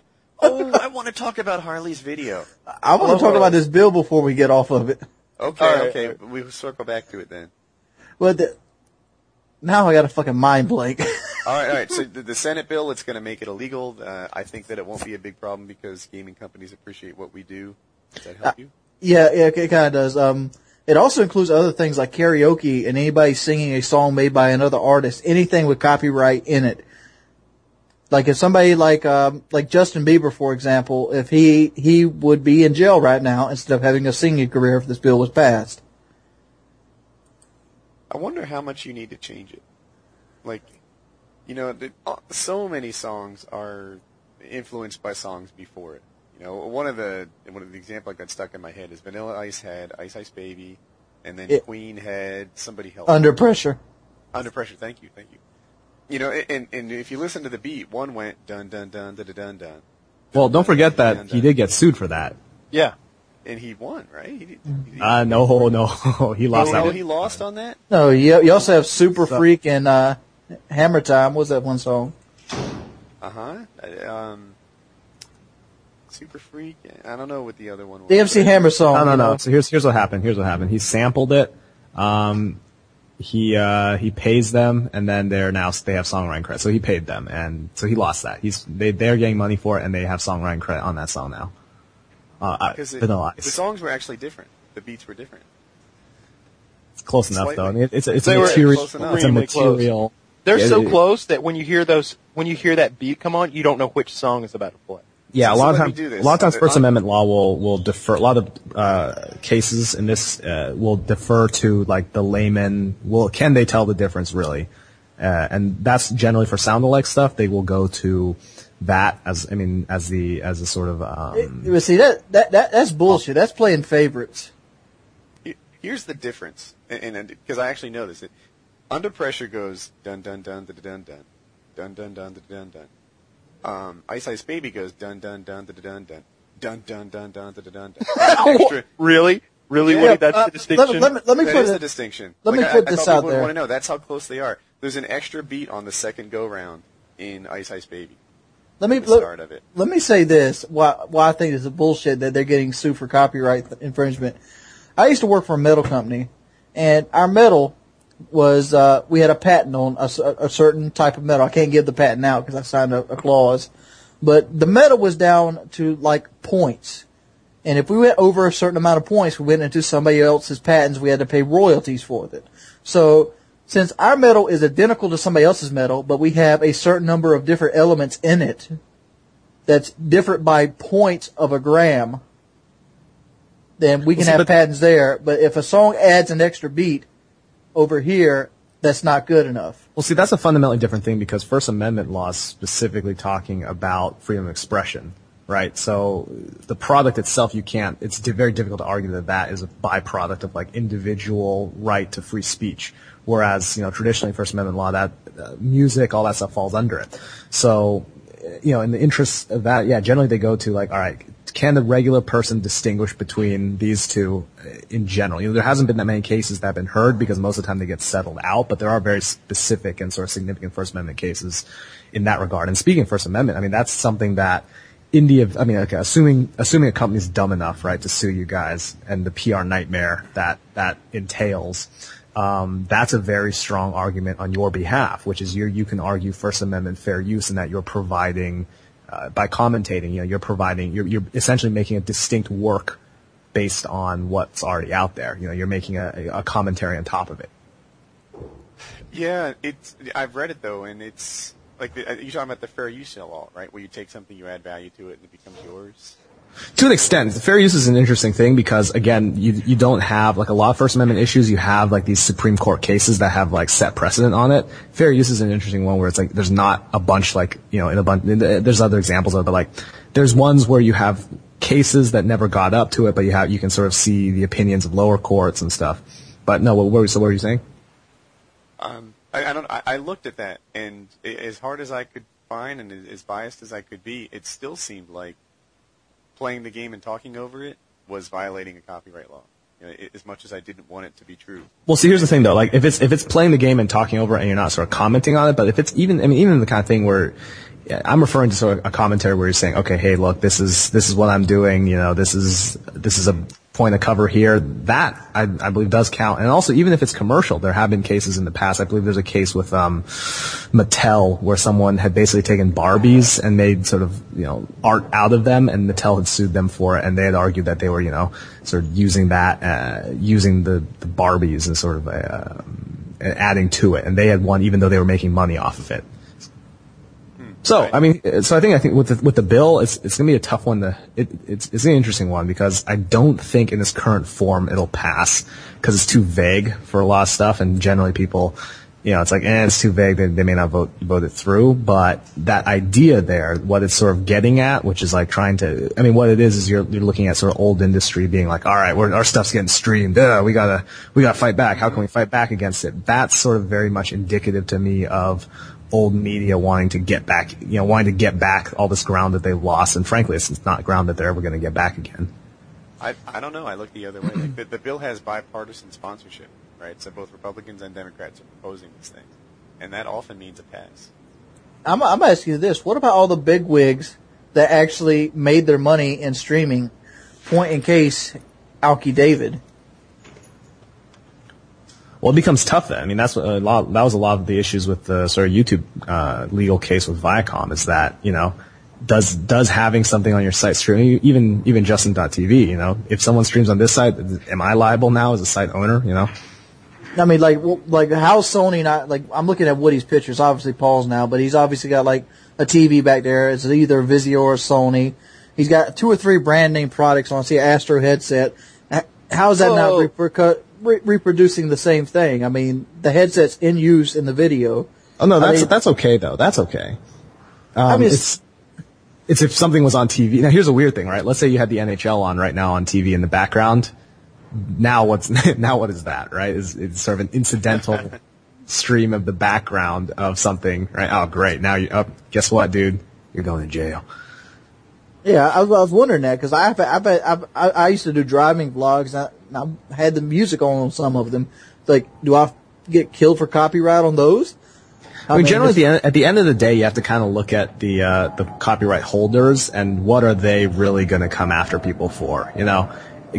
Oh, I want to talk about Harley's video. I want to talk about this bill before we get off of it. Okay, All right, okay, all right. we'll circle back to it then. But the, now I got a fucking mind blank. All right, all right. So the, the Senate bill, it's going to make it illegal. Uh, I think that it won't be a big problem because gaming companies appreciate what we do. Does that help you? Yeah, yeah, it kind of does. Um, it also includes other things like karaoke and anybody singing a song made by another artist, anything with copyright in it. Like if somebody like um, like Justin Bieber, for example, if he he would be in jail right now instead of having a singing career if this bill was passed. I wonder how much you need to change it. Like, you know, the, uh, so many songs are influenced by songs before it. You know, one of the one of the example I got stuck in my head is Vanilla Ice had Ice Ice Baby, and then It- Queen had somebody help. Under pressure. Under pressure. Thank you, thank you. You know, and and if you listen to the beat, one went dun dun dun dun dun dun, dun Well, don't forget that he did get sued for that. Yeah. and he won, right? He, did- he, Uh, no, no, he lost oh, that no, one. he lost on that. No, you, you also have Super Freak and uh, Hammer Time. What's that one song? Uh huh. Um, Super Freak. I don't know what the other one was. The MC Hammer song. No, no, no. know? So here's here's what happened. Here's what happened. He sampled it. Um, he uh, he pays them, and then they're now they have songwriting credit. So he paid them, and so he lost that. He's they they're getting money for it, and they have songwriting credit on that song now. Uh, because it, Vanilla the songs were actually different. The beats were different. It's close enough Slightly. though. I mean, it's a, it's a were material. close. It's a Extremely close. material. They're Yeah, so it- close that when you hear those, when you hear that beat come on, you don't know which song is about to play. Yeah, So- a so lot of times, a lot of times, Uh, First on- Amendment law will will defer. A lot of uh, cases in this uh, will defer to like the layman. Well, can they tell the difference really? Uh, and that's generally for sound alike stuff. They will go to that as, I mean, as the, as a sort of, um, But see that, that that that's bullshit. That's playing favorites. Here's the difference, and because I actually know this, it, under pressure goes dun dun dun dun dun dun dun dun dun dun dun dun. Um, Ice Ice Baby goes dun dun dun dun dun dun dun dun dun dun dun dun dun. Extra. Really? Really, Yeah, Woody? That's Uh, the distinction? Let, me- let let me That put is it. the distinction. let me Like, put I, this I thought out people would there. want to know. That's how close they are. There's an extra beat on the second go round in Ice Ice Baby. Let me The let, start of it. let me say this. Why why I think it's a bullshit that they're getting sued for copyright infringement. I used to work for a metal company, and our metal was uh, we had a patent on a, a certain type of metal. I can't give the patent out because I signed a, a clause, but the metal was down to like points. And if we went over a certain amount of points, we went into somebody else's patents, we had to pay royalties for it. So, since our metal is identical to somebody else's metal, but we have a certain number of different elements in it that's different by points of a gram, then we can have patents there. But if a song adds an extra beat over here, that's not good enough. Well, see, that's a fundamentally different thing because First Amendment law is specifically talking about freedom of expression, right? So the product itself, you can't, it's very difficult to argue that that is a byproduct of like individual right to free speech. Whereas, you know, traditionally First Amendment law, that uh, music, all that stuff falls under it. So, you know, in the interest of that, yeah, generally they go to like, all right, can the regular person distinguish between these two uh, in general? You know, there hasn't been that many cases that have been heard because most of the time they get settled out, but there are very specific and sort of significant First Amendment cases in that regard. And speaking of First Amendment, I mean, that's something that India, I mean, okay, assuming, assuming a company's dumb enough, right, to sue you guys and the PR nightmare that, that entails, um, that's a very strong argument on your behalf, which is you you can argue First Amendment fair use and that you're providing, uh, by commentating, you know, you're providing, you're, you're essentially making a distinct work based on what's already out there. You know, you're making a, a commentary on top of it. Yeah, it's. I've read it though, and it's like the, you're talking about the fair use law, right? Where you take something, you add value to it, and it becomes yours. To an extent, fair use is an interesting thing because again, you you don't have like a lot of First Amendment issues. You have like these Supreme Court cases that have like set precedent on it. Fair use is an interesting one where it's like there's not a bunch like you know in a bunch. There's other examples of it, but like there's ones where you have cases that never got up to it, but you have you can sort of see the opinions of lower courts and stuff. But no, what were so what were you saying? Um, I, I don't. I, I looked at that, and as hard as I could find, and as- as biased as I could be, it still seemed like playing the game and talking over it was violating a copyright law. You know, as much as I didn't want it to be true. Well, see, here's the thing though. Like, if it's if it's playing the game and talking over it, and you're not sort of commenting on it, but if it's even, I mean, even the kind of thing where I'm referring to sort of a commentary where you're saying, okay, hey, look, this is this is what I'm doing. You know, this is this is a point of cover here. That I, I believe does count. And also, even if it's commercial, there have been cases in the past. I believe there's a case with um, Mattel where someone had basically taken Barbies and made sort of you know art out of them, and Mattel had sued them for it, and they had argued that they were you know sort of using that, uh, using the, the Barbies as sort of um, adding to it, and they had won even though they were making money off of it. So Right. I mean, so I think I think with the, with the bill, it's it's gonna be a tough one to. It, it's it's an interesting one because I don't think in its current form it'll pass because it's too vague for a lot of stuff, and generally people, you know, it's like, eh, it's too vague. They, they may not vote vote it through, but that idea there, what it's sort of getting at, which is like trying to. I mean, what it is is you're you're looking at sort of old industry being like, all right, we're, our stuff's getting streamed. Uh, we gotta we gotta fight back. How can we fight back against it? That's sort of very much indicative to me of old media wanting to get back, you know, wanting to get back all this ground that they've lost. And frankly, it's not ground that they're ever going to get back again. I, I don't know. I look the other way. Like the, the bill has bipartisan sponsorship, right? So both Republicans and Democrats are proposing this thing, and that often means a pass. I'm, I'm asking you this. What about all the big wigs that actually made their money in streaming? Point in case, Alki David. Well, it becomes tough then. I mean, that's what a lot, that was a lot of the issues with the sort of YouTube, uh, legal case with Viacom is that, you know, does, does having something on your site stream even, even Justin.tv, you know, if someone streams on this site, am I liable now as a site owner, you know? I mean, like, well, like how Sony not like? I'm looking at Woody's pictures. Obviously, Paul's now, but he's obviously got like a TV back there. It's either Vizio or Sony. He's got two or three brand name products on. See, Astro headset. How is that not So- repercu- re- reproducing the same thing? I mean, the headset's in use in the video. Oh no, I that's mean- that's okay though. That's okay. Um, I mean, it's it's if something was on TV. Now here's a weird thing, right? Let's say you had the NHL on right now on TV in the background. Now what's now what is that, right? Is it's sort of an incidental stream of the background of something, right? Oh great, now you up. guess what, dude? You're going to jail. Yeah, I was, I was wondering that because I've, I've, I, I used to do driving vlogs I, I had the music on some of them. Like, do I get killed for copyright on those? I mean, generally, at the, end, at the end of the day, you have to kind of look at the uh, the copyright holders and what are they really going to come after people for. You know,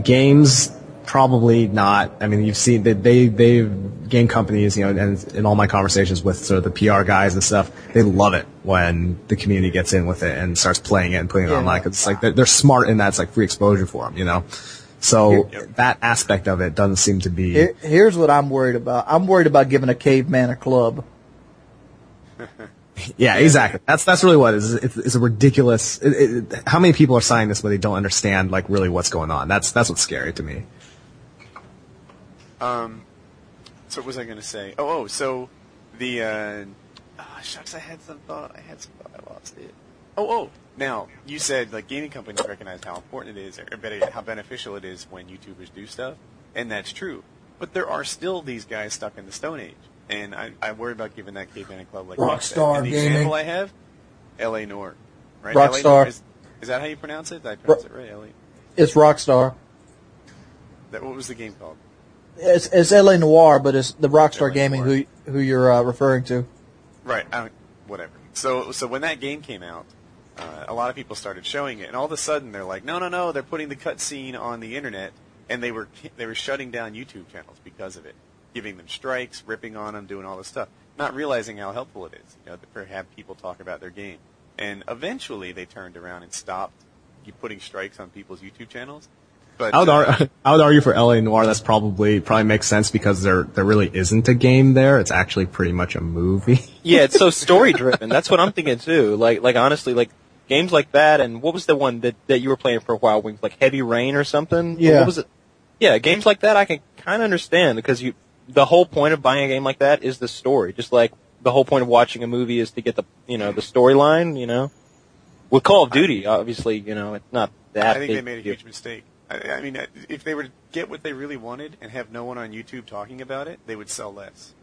games probably not. I mean, you've seen that they they game companies. You know, and in all my conversations with sort of the PR guys and stuff, they love it when the community gets in with it and starts playing it and putting it Yeah. online. 'cause it's like they're, they're smart in that it's like free exposure for them. You know, so Yep. that aspect of it doesn't seem to be. Here, here's what I'm worried about. I'm worried about giving a caveman a club. Yeah, exactly. That's that's really what it is. It's, it's a ridiculous. It, it, how many people are signing this but they don't understand like really what's going on? That's that's what's scary to me. Um, So what was I going to say? Oh, oh, so the uh, ah, shucks, I had some thought. I had some thought. I lost it. Oh, oh. Now you said like gaming companies recognize how important it is, or better, yet, how beneficial it is when YouTubers do stuff, and that's true. But there are still these guys stuck in the Stone Age, and I, I worry about giving that caveman a club like Rockstar the Gaming. example I have, L.A. Noire, right? Rockstar. LA Noire is, is that how you pronounce it? Did I pronounce it right? L.A. It's Rockstar. That, what was the game called? It's, it's LA Noire, but it's the Rockstar LA Gaming Noir. who who you're uh, referring to. Right. I, whatever. So so when that game came out, uh, a lot of people started showing it, and all of a sudden they're like, no, no, no, they're putting the cutscene on the internet, and they were they were shutting down YouTube channels because of it, giving them strikes, ripping on them, doing all this stuff, not realizing how helpful it is, you know, to have people talk about their game. And eventually they turned around and stopped you putting strikes on people's YouTube channels. But I would, uh, ar- I would argue for LA Noire that's probably probably makes sense because there there really isn't a game there. It's actually pretty much a movie. Yeah, it's so story driven. That's what I'm thinking too. Like, like honestly, like games like that, and what was the one that that you were playing for a while? Wings like Heavy Rain or something. Yeah. What was it? Yeah, games like that I can kind of understand because you the whole point of buying a game like that is the story. Just like the whole point of watching a movie is to get the you know the storyline. You know, with Call of Duty, obviously, you know it's not that. I think big they made a deal. huge mistake. I, I mean, if they were to get what they really wanted and have no one on YouTube talking about it, they would sell less.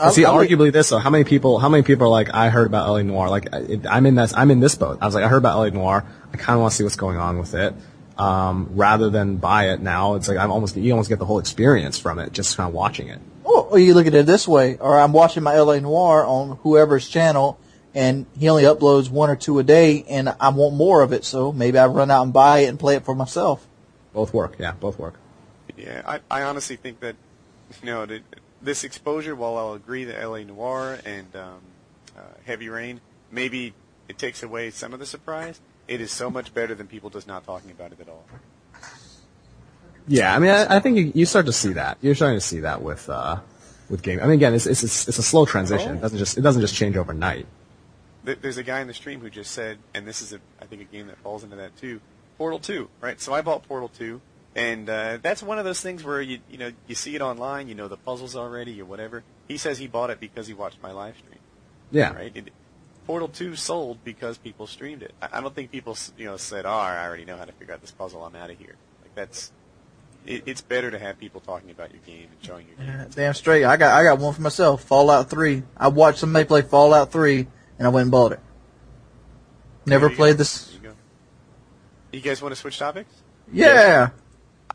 But see, I'm- I'm- arguably this though, how many people how many people are like I heard about LA Noire? Like I- I'm in this I'm in this boat. I was like I heard about LA Noire. I kind of want to see what's going on with it. Um, rather than buy it now, it's like I'm almost you almost get the whole experience from it just kind of watching it. Oh, or you look at it this way, or I'm watching my LA Noire on whoever's channel, and he only uploads one or two a day, and I want more of it, so maybe I run out and buy it and play it for myself. Both work, yeah, both work. Yeah, I, I honestly think that, you know, that this exposure, while I'll agree that LA Noire and um, uh, Heavy Rain, maybe it takes away some of the surprise, it is so much better than people just not talking about it at all. Yeah, I mean, I, I think you, you start to see that. You're starting to see that with uh, with game. I mean, again, it's it's it's, it's a slow transition. It doesn't just it doesn't just change overnight. There's a guy in the stream who just said, and this is, a, I think, a game that falls into that too. Portal 2, right? So I bought Portal 2, and uh, that's one of those things where you, you know, you see it online, you know the puzzles already or whatever. He says he bought it because he watched my live stream, Yeah, right? It, Portal 2 sold because people streamed it. I, I don't think people, you know, said, "Oh, I already know how to figure out this puzzle. I'm out of here." Like that's, it, it's better to have people talking about your game and showing your game. Damn straight, I got I got one for myself. Fallout Three. I watched somebody play Fallout Three, and I went and bought it. Never played go. this. You. You guys want to switch topics? Yeah.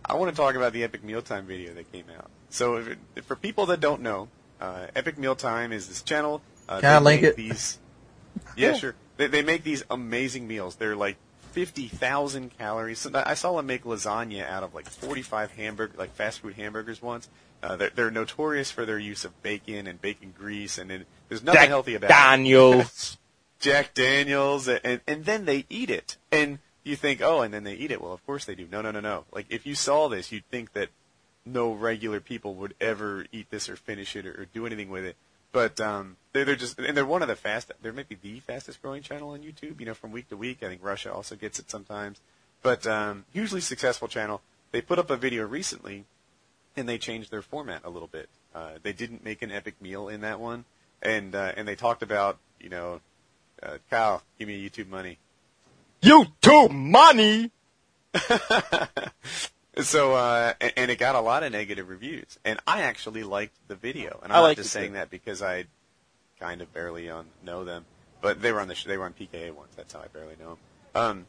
I want to talk about the Epic Mealtime video that came out. So, if it, for people that don't know, uh, Epic Mealtime is this channel. Uh, Can I link it? These, yeah, sure. They, they make these amazing meals. They're like fifty thousand calories. I saw them make lasagna out of like forty-five hamburger, like fast food hamburgers once. Uh, they're, they're notorious for their use of bacon and bacon grease, and it, there's nothing Jack healthy about it. Daniels. Jack Daniels, and and then they eat it, and you think, oh, and then they eat it. Well, of course they do. No, no, no, no. Like if you saw this, you'd think that no regular people would ever eat this or finish it or, or do anything with it. But um, they're they're just and they're one of the fast. They're maybe the fastest growing channel on YouTube. You know, from week to week. I think Russia also gets it sometimes. But um, hugely successful channel. They put up a video recently and they changed their format a little bit. Uh, they didn't make an epic meal in that one. and uh, and they talked about you know, uh, Kyle, give me YouTube money. YouTube money. So, uh, and, and it got a lot of negative reviews, and I actually liked the video, and I I'm not just saying too. that because I kind of barely on, know them, but they were on the sh- they were on PKA once. That's how I barely know them. Um,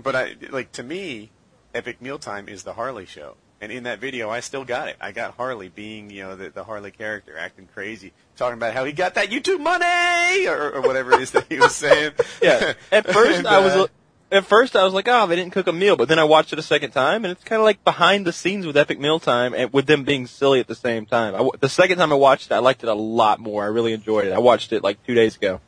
but I like to me, Epic Mealtime is the Harley show, and in that video, I still got it. I got Harley being you know the, the Harley character, acting crazy, talking about how he got that YouTube money or, or whatever it is that he was saying. Yeah. At first, And, I was. At first, I was like, "Oh, they didn't cook a meal," but then I watched it a second time, and it's kind of like behind the scenes with Epic Mealtime, and with them being silly at the same time. I the second time I watched it, I liked it a lot more. I really enjoyed it. I watched it like two days ago.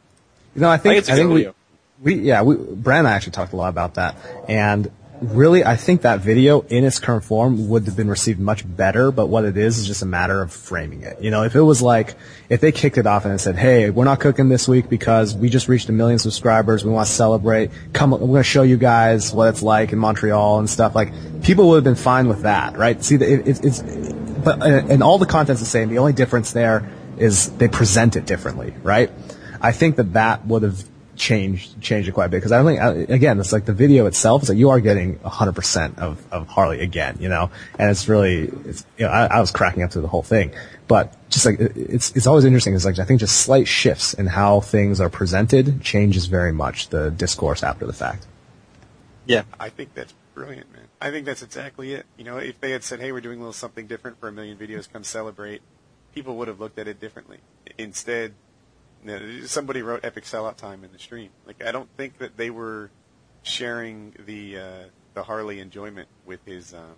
You know, I think I think it's a I good think we, video. we yeah, we Brad and I actually talked a lot about that, and really, I think that video in its current form would have been received much better. But what it is is just a matter of framing it. You know, if it was like if they kicked it off and said, "Hey, we're not cooking this week because we just reached a million subscribers. We want to celebrate. Come, we're going to show you guys what it's like in Montreal and stuff." Like people would have been fine with that, right? See, it, it, it's but uh, and all the content's the same. The only difference there is they present it differently, right? I think that that would have changed changed it quite a bit because I don't think again it's like the video itself is like you are getting 100% of, of Harley again, you know, and it's really it's you know I, I was cracking up through the whole thing, but just like it- it's it's always interesting. It's like I think just slight shifts in how things are presented changes very much the discourse after the fact. Yeah. I think that's brilliant, man. I think that's exactly it. You know, if they had said, "Hey, we're doing a little something different for a million videos, come celebrate," people would have looked at it differently. Instead, you know, somebody wrote "epic sellout time" in the stream. Like, I don't think that they were sharing the uh, the Harley enjoyment with his um,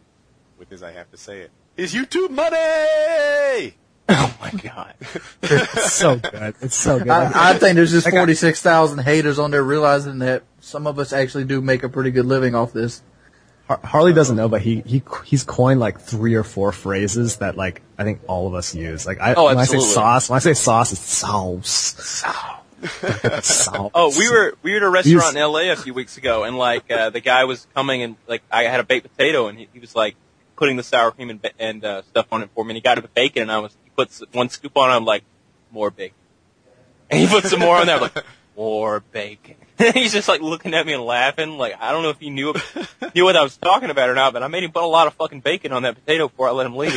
with his. I have to say it. His YouTube money. Oh my god. It's so good. It's so good. I, I think there's just 46,000 haters on there realizing that some of us actually do make a pretty good living off this. Har- Harley doesn't know, but he he he's coined like three or four phrases that like I think all of us use. Like I Oh, when I say sauce, when I say sauce, it's sauce. sauce. Oh, we were we were at a restaurant in LA a few weeks ago, and like uh, the guy was coming and like I had a baked potato, and he, he was like putting the sour cream and, and uh, stuff on it for me. And he got a bacon, and I was he puts one scoop on, it, I'm like more bacon, and he puts some more on there, I'm like more bacon. He's just like looking at me and laughing. Like I don't know if he knew knew what I was talking about or not, but I made him put a lot of fucking bacon on that potato before I let him leave.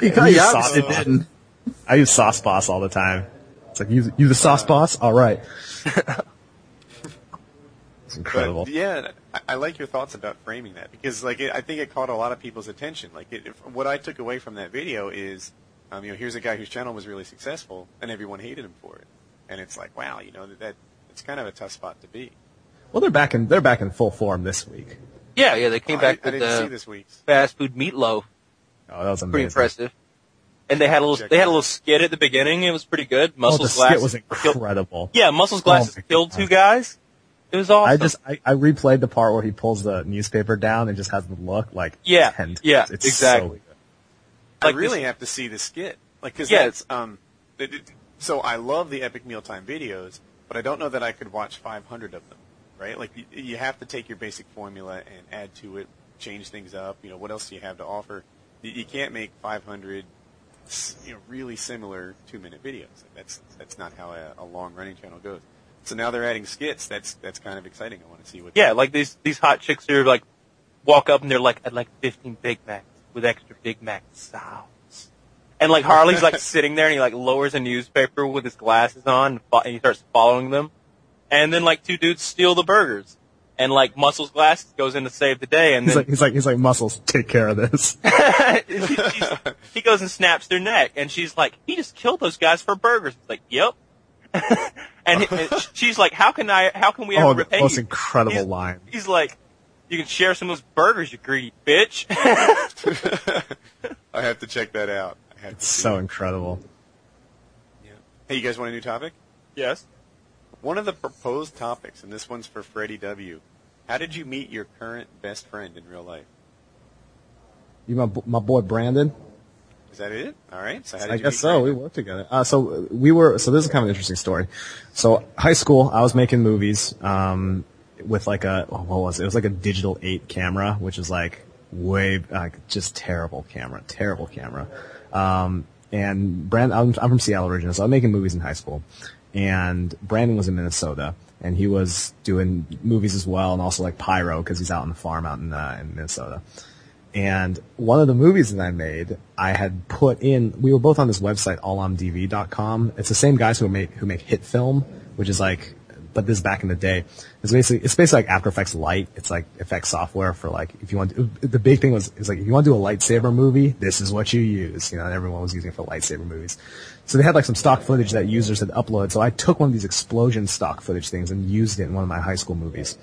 He, We he obviously sauce. didn't. I use sauce boss all the time. It's like you you the sauce boss. All right. it's incredible. But yeah, I, I like your thoughts about framing that because, like, it, I think it caught a lot of people's attention. Like, it, if, what I took away from that video is, um, you know, here's a guy whose channel was really successful, and everyone hated him for it. And it's like, wow, you know, that, that it's kind of a tough spot to be. Well, they're back in they're back in full form this week. yeah, yeah, they came Oh, back I, I with didn't see the this week's. fast food meatloaf. Oh, that was amazing. pretty impressive. And they had a little, they had a little skit at the beginning. It was pretty good. Oh, Muscles Glass skit was killed- incredible. yeah, Muscles Glass Oh killed God. two guys. It was awesome. I just I, I replayed the part where he pulls the newspaper down and just has the look like Yeah, 10 times. yeah, it's exactly. So good. I Like really this- have to see the skit, like, because Yeah. that's um. It, it- so I love the epic mealtime videos, but I don't know that I could watch 500 of them. Right? Like, you, you have to take your basic formula and add to it, change things up. You know, what else do you have to offer? You, you can't make 500, you know, really similar two-minute videos. That's that's not how a, a long-running channel goes. So now they're adding skits. That's that's kind of exciting. I want to see what. yeah, like these these hot chicks are like walk up and they're like, I'd like 15 Big Macs with extra Big Mac sauce. And like Harley's like sitting there and he like lowers a newspaper with his glasses on and, fo- and he starts following them. And then like two dudes steal the burgers. And like Muscles Glass goes in to save the day and He's then like he's like he's like muscles. Take care of this. He goes and snaps their neck, and she's like, "He just killed those guys for burgers." He's like, "Yep." and, he- and she's like, "How can I? How can we oh, ever oh, the repay most you?" incredible He's- line. He's like, "You can share some of those burgers, you greedy bitch." I have to check that out. I have to It's so incredible. Yeah. Hey, you guys want a new topic? yes. One of the proposed topics, and this one's for Freddie W. How did you meet your current best friend in real life? You my my boy Brandon. Is that it? All right. So how did I you guess meet so. We worked together. Uh, so we were. So this is kind of an interesting story. So high school, I was making movies um, with like a oh, what was it? It was like a digital eight camera, which is like way like just terrible camera, terrible camera. Um, and Brand, I'm, I'm from Seattle originally, so I'm making movies in high school. And Brandon was in Minnesota, and he was doing movies as well, and also like Pyro because he's out on the farm out in, uh, in Minnesota. And one of the movies that I made, I had put in. We were both on this website, allamdv.com. It's the same guys who make who make Hit Film, which is like, but this is back in the day. It's basically it's basically like After Effects Light. It's like effects software for like if you want. To, the big thing was is like if you want to do a lightsaber movie, this is what you use. You know, everyone was using it for lightsaber movies. So they had like some stock footage that users had uploaded. So I took one of these explosion stock footage things and used it in one of my high school movies.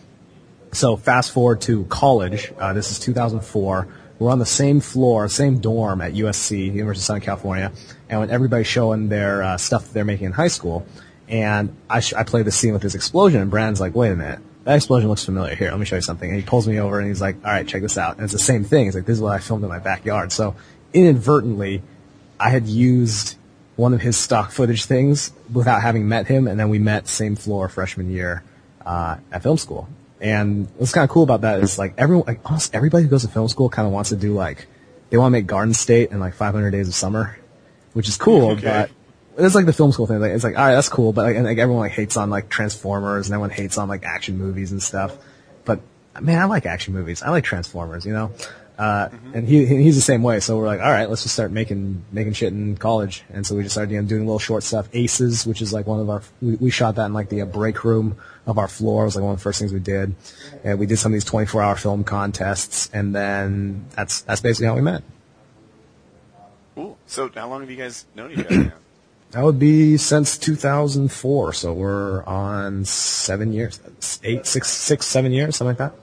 So fast forward to college. Uh, this is 2004. We're on the same floor, same dorm at USC, University of Southern California, and when everybody's showing their uh, stuff that they're making in high school, and I, sh- I play the scene with this explosion, and Brandon's like, "Wait a minute, that explosion looks familiar. Here, let me show you something." And he pulls me over, and he's like, "All right, check this out." And it's the same thing. He's like, "This is what I filmed in my backyard." So inadvertently, I had used one of his stock footage things without having met him, and then we met same floor freshman year uh, at film school. And what's kind of cool about that is like everyone, like almost everybody who goes to film school kind of wants to do like they want to make Garden State and like 500 Days of Summer, which is cool. Okay. But it's like the film school thing. Like, it's like all right, that's cool. But like, and like everyone like hates on like Transformers and everyone hates on like action movies and stuff. But man, I like action movies. I like Transformers. You know. Uh, and he, he- he's the same way. So we're like, all right, let's just start making, making shit in college. And so we just started you know, doing little short stuff. Aces, which is like one of our, we, we shot that in like the uh, break room of our floor. It was like one of the first things we did. And we did some of these 24 hour film contests. And then that's, that's basically how we met. Cool. So how long have you guys known each other now? That would be since 2004. So we're on seven years, eight, six, six, seven years, something like that.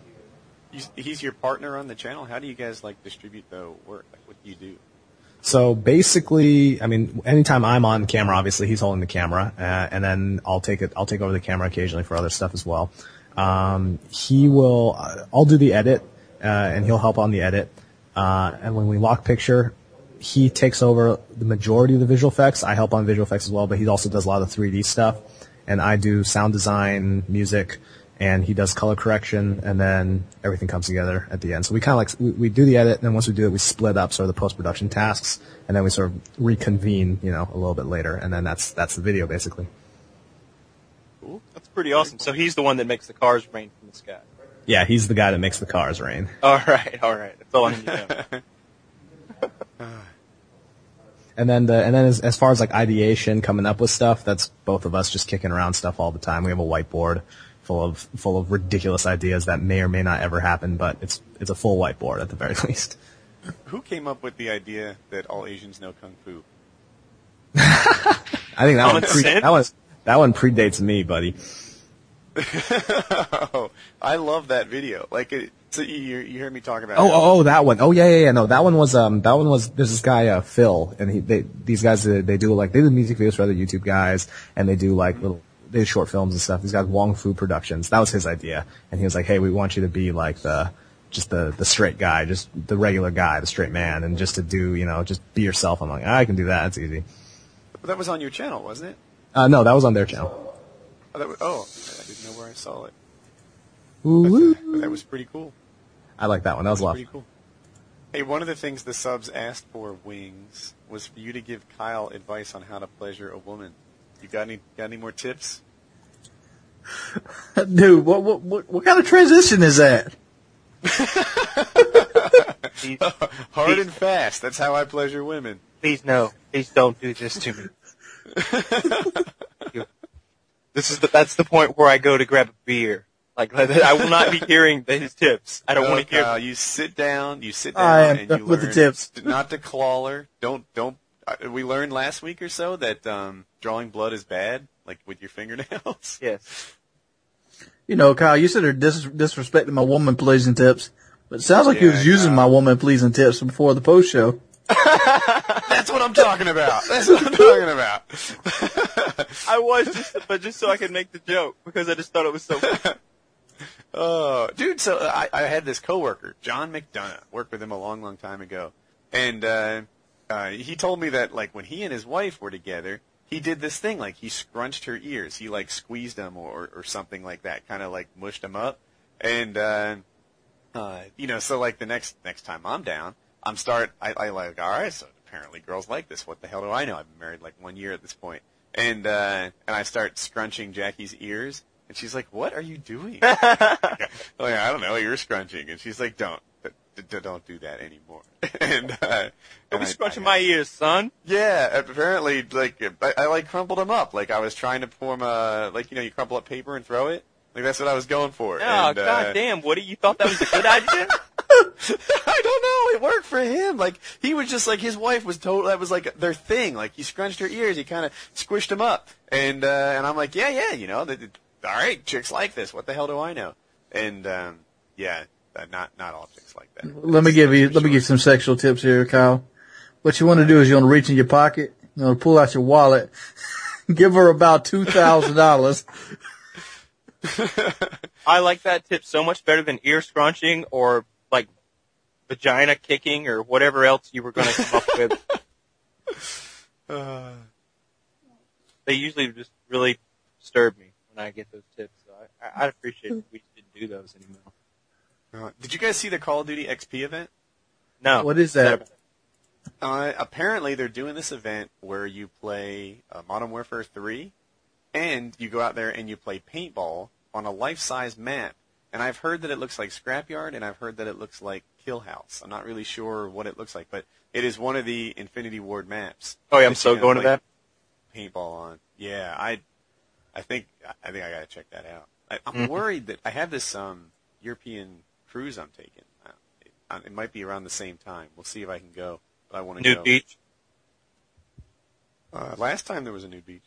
He's, he's your partner on the channel. How do you guys like distribute the work? Like, what do you do? So basically, I mean, anytime I'm on camera, obviously he's holding the camera, uh, and then I'll take it. I'll take over the camera occasionally for other stuff as well. Um, he will. I'll do the edit, uh, and he'll help on the edit. Uh, and when we lock picture, he takes over the majority of the visual effects. I help on visual effects as well, but he also does a lot of 3D stuff, and I do sound design, music, and he does color correction, and then everything comes together at the end. So we kind of like we, we do the edit, and then once we do it, we split up sort of the post production tasks, and then we sort of reconvene, you know, a little bit later, and then that's that's the video basically. Cool. That's pretty awesome. So he's the one that makes the cars rain from the sky. Yeah, he's the guy that makes the cars rain. All right, all right. That's all I need to know. And then the and then as, as far as like ideation, coming up with stuff, that's both of us just kicking around stuff all the time. We have a whiteboard full of full of ridiculous ideas that may or may not ever happen, but it's it's a full whiteboard at the very least. Who came up with the idea that all Asians know kung fu? I think that one pre- that one that one predates me, buddy. Oh, I love that video. Like, it, so you you heard me talk about. Oh, it. oh, oh, that one. Oh, yeah, yeah, yeah. No, that one was, um, that one was, there's this guy, uh, Phil, and he, they, these guys, they, they do like, they do music videos for other YouTube guys, and they do like little, they do short films and stuff. These guys, Wong Fu Productions. That was his idea. And he was like, hey, we want you to be like the, just the, the straight guy, just the regular guy, the straight man, and just to do, you know, just be yourself. I'm like, I can do that. It's easy. But that was on your channel, wasn't it? Uh, no, that was on their channel. Oh, was, oh, I didn't know where I saw it. Ooh, But, uh, that was pretty cool. I like that one. That was a lot. Pretty cool. Hey, one of the things the subs asked for, Wings, was for you to give Kyle advice on how to pleasure a woman. You got any got any more tips? Dude, what, what, what, what kind of transition is that? Please, Hard and fast. That's how I pleasure women. please no. Please don't do this to me. You- this is the, that's the point where I go to grab a beer. Like I will not be hearing his tips. I don't No, want to hear. Kyle, you sit down. You sit down I am and you with the tips. not to claw her. Don't don't. Uh, we learned last week or so that um, drawing blood is bad, like with your fingernails. Yes. You know, Kyle, you said they're dis- disrespecting my woman pleasing tips, but it sounds like you was using Kyle. my woman pleasing tips before the post show. That's what I'm talking about. That's what I'm talking about. I was just, but just so I could make the joke because I just thought it was so. Oh, dude! So I, I had this coworker, John McDonough. Worked with him a long, long time ago, and uh, uh, he told me that like when he and his wife were together, he did this thing like he scrunched her ears. He like squeezed them or or something like that, kind of like mushed them up, and uh, uh, you know, so like the next next time I'm down, I'm start I, I like all right. So apparently girls like this. What the hell do I know? I've been married like one year at this point. And, uh, and I start scrunching Jackie's ears. And she's like, what are you doing? like, I don't know, You're scrunching. And she's like, don't, d- don't do that anymore. and, uh, Don't be scrunching my ears, son. yeah, apparently, like I, I like crumpled them up. Like I was trying to form a like you know you crumple up paper and throw it. Like that's what I was going for. Oh, and, uh, god damn, Woody, you thought that was a good idea? I don't know. It worked for him. Like he was just like his wife was total. That was like their thing. Like he scrunched her ears. He kind of squished them up. And uh, and I'm like, yeah, yeah. You know, that all right. Chicks like this. What the hell do I know? And um, yeah, uh, not not all chicks like that. Let me give you, for let me give you some sexual tips here, Kyle. What you want to do is you want to reach in your pocket, you want to pull out your wallet, give her about two thousand dollars. I like that tip so much better than ear scrunching or like vagina kicking or whatever else you were going to come up with. Uh, They usually just really disturb me when I get those tips. So I, I, I'd appreciate it if we didn't do those anymore. uh, did you guys see the Call of Duty XP event? No. What is that? Uh, apparently, they're doing this event where you play uh, Modern Warfare 3, and you go out there and you play paintball on a life-size map. And I've heard that it looks like Scrapyard, and I've heard that it looks like Kill House. I'm not really sure what it looks like, but it is one of the Infinity Ward maps. Oh, yeah, I'm so going to that. Paintball on. Yeah, I, I think I think I gotta check that out. I, I'm Mhm. worried that I have this um, European cruise I'm taking. Uh, it, it might be around the same time. We'll see if I can go. But I want to Nude go. beach. Uh, last time there was a nude beach.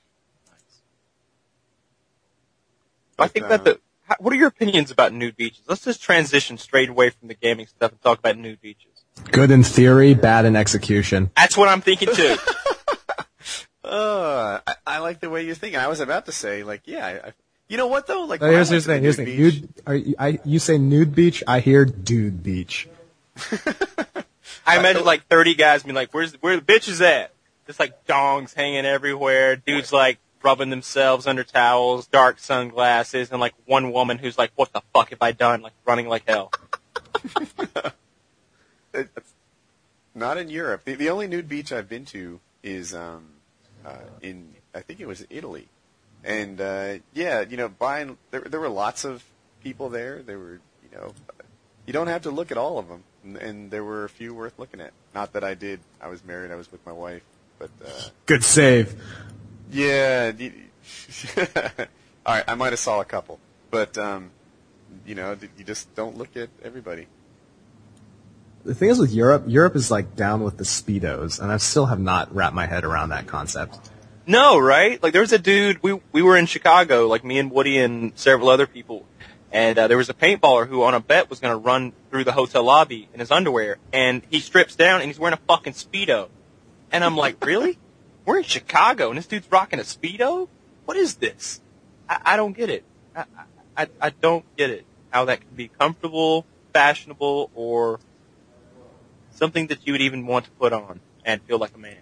I But, think uh, that the. How- What are your opinions about nude beaches? Let's just transition straight away from the gaming stuff and talk about nude beaches. Good in theory, bad in execution. That's what I'm thinking too. Uh, I, I like the way you're thinking. I was about to say, like, yeah, I, I, you know what though? Like, when I here's, went here's the thing. Here's the thing. nude are you, I, you say nude beach. I hear dude beach. I imagine like 30 guys being like, "Where's where the bitches at?" Just like dongs hanging everywhere. Dudes like rubbing themselves under towels, dark sunglasses, and like one woman who's like, "What the fuck have I done?" Like running like hell. It's not in Europe. The, the only nude beach I've been to is um, uh, in I think it was Italy, and uh, yeah, you know, buying there there were lots of people there. There were you know, you don't have to look at all of them, and, and there were a few worth looking at. Not that I did. I was married. I was with my wife, but uh, Good save. Yeah. all right, I might have saw a couple, but um, you know, you just don't look at everybody. The thing is with Europe, Europe is like down with the speedos, and I still have not wrapped my head around that concept. No, right? Like there was a dude. We we were in Chicago, like me and Woody and several other people, and uh, there was a paintballer who, on a bet, was going to run through the hotel lobby in his underwear, and he strips down and he's wearing a fucking speedo, and I'm like, really? We're in Chicago, and this dude's rocking a speedo. What is this? I, I don't get it. I, I I don't get it. How that can be comfortable, fashionable, or something that you would even want to put on and feel like a man.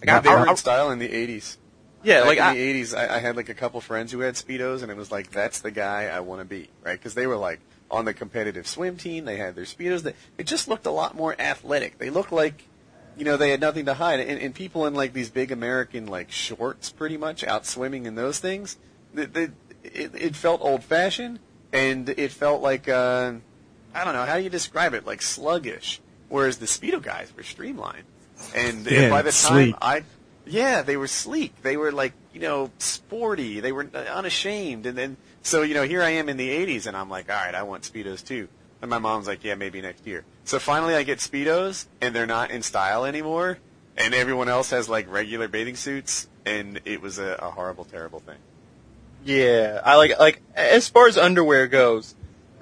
Like, I- they I- I- style in the '80s. yeah, Back like in I, the '80s, I, I had like a couple friends who had speedos, and it was like, that's the guy I want to be, right? Because they were like on the competitive swim team. They had their speedos. They, it just looked a lot more athletic. They looked like, you know, they had nothing to hide. And, and people in like these big American like shorts, pretty much out swimming in those things, they, they, it, it felt old fashioned, and it felt like, uh, I don't know, how do you describe it? Like sluggish. Whereas the speedo guys were streamlined, and Yeah, by the time sleek. I yeah, they were sleek. They were like, you know, sporty. They were unashamed. And then, so, you know, here I am in the 80s and I'm like, all right, I want Speedos too. And my mom's like, yeah, maybe next year. So finally I get Speedos and they're not in style anymore. And everyone else has like regular bathing suits. And it was a, a horrible, terrible thing. yeah, I like like as far as underwear goes.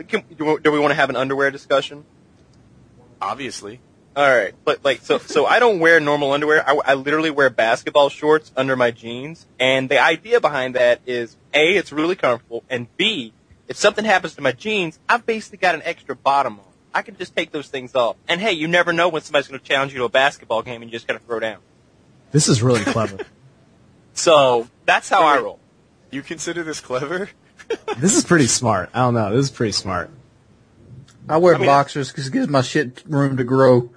Can, do we- do we want to have an underwear discussion? Obviously. All right, but like so, so I don't wear normal underwear. I, I literally wear basketball shorts under my jeans, and the idea behind that is a, it's really comfortable, and b, if something happens to my jeans, I've basically got an extra bottom on. I can just take those things off, and hey, you never know when somebody's going to challenge you to a basketball game, and you just got to throw down. This is really clever. So that's how I roll. You consider this clever? this is pretty smart. I don't know. This is pretty smart. I wear I mean- boxers because it gives my shit room to grow.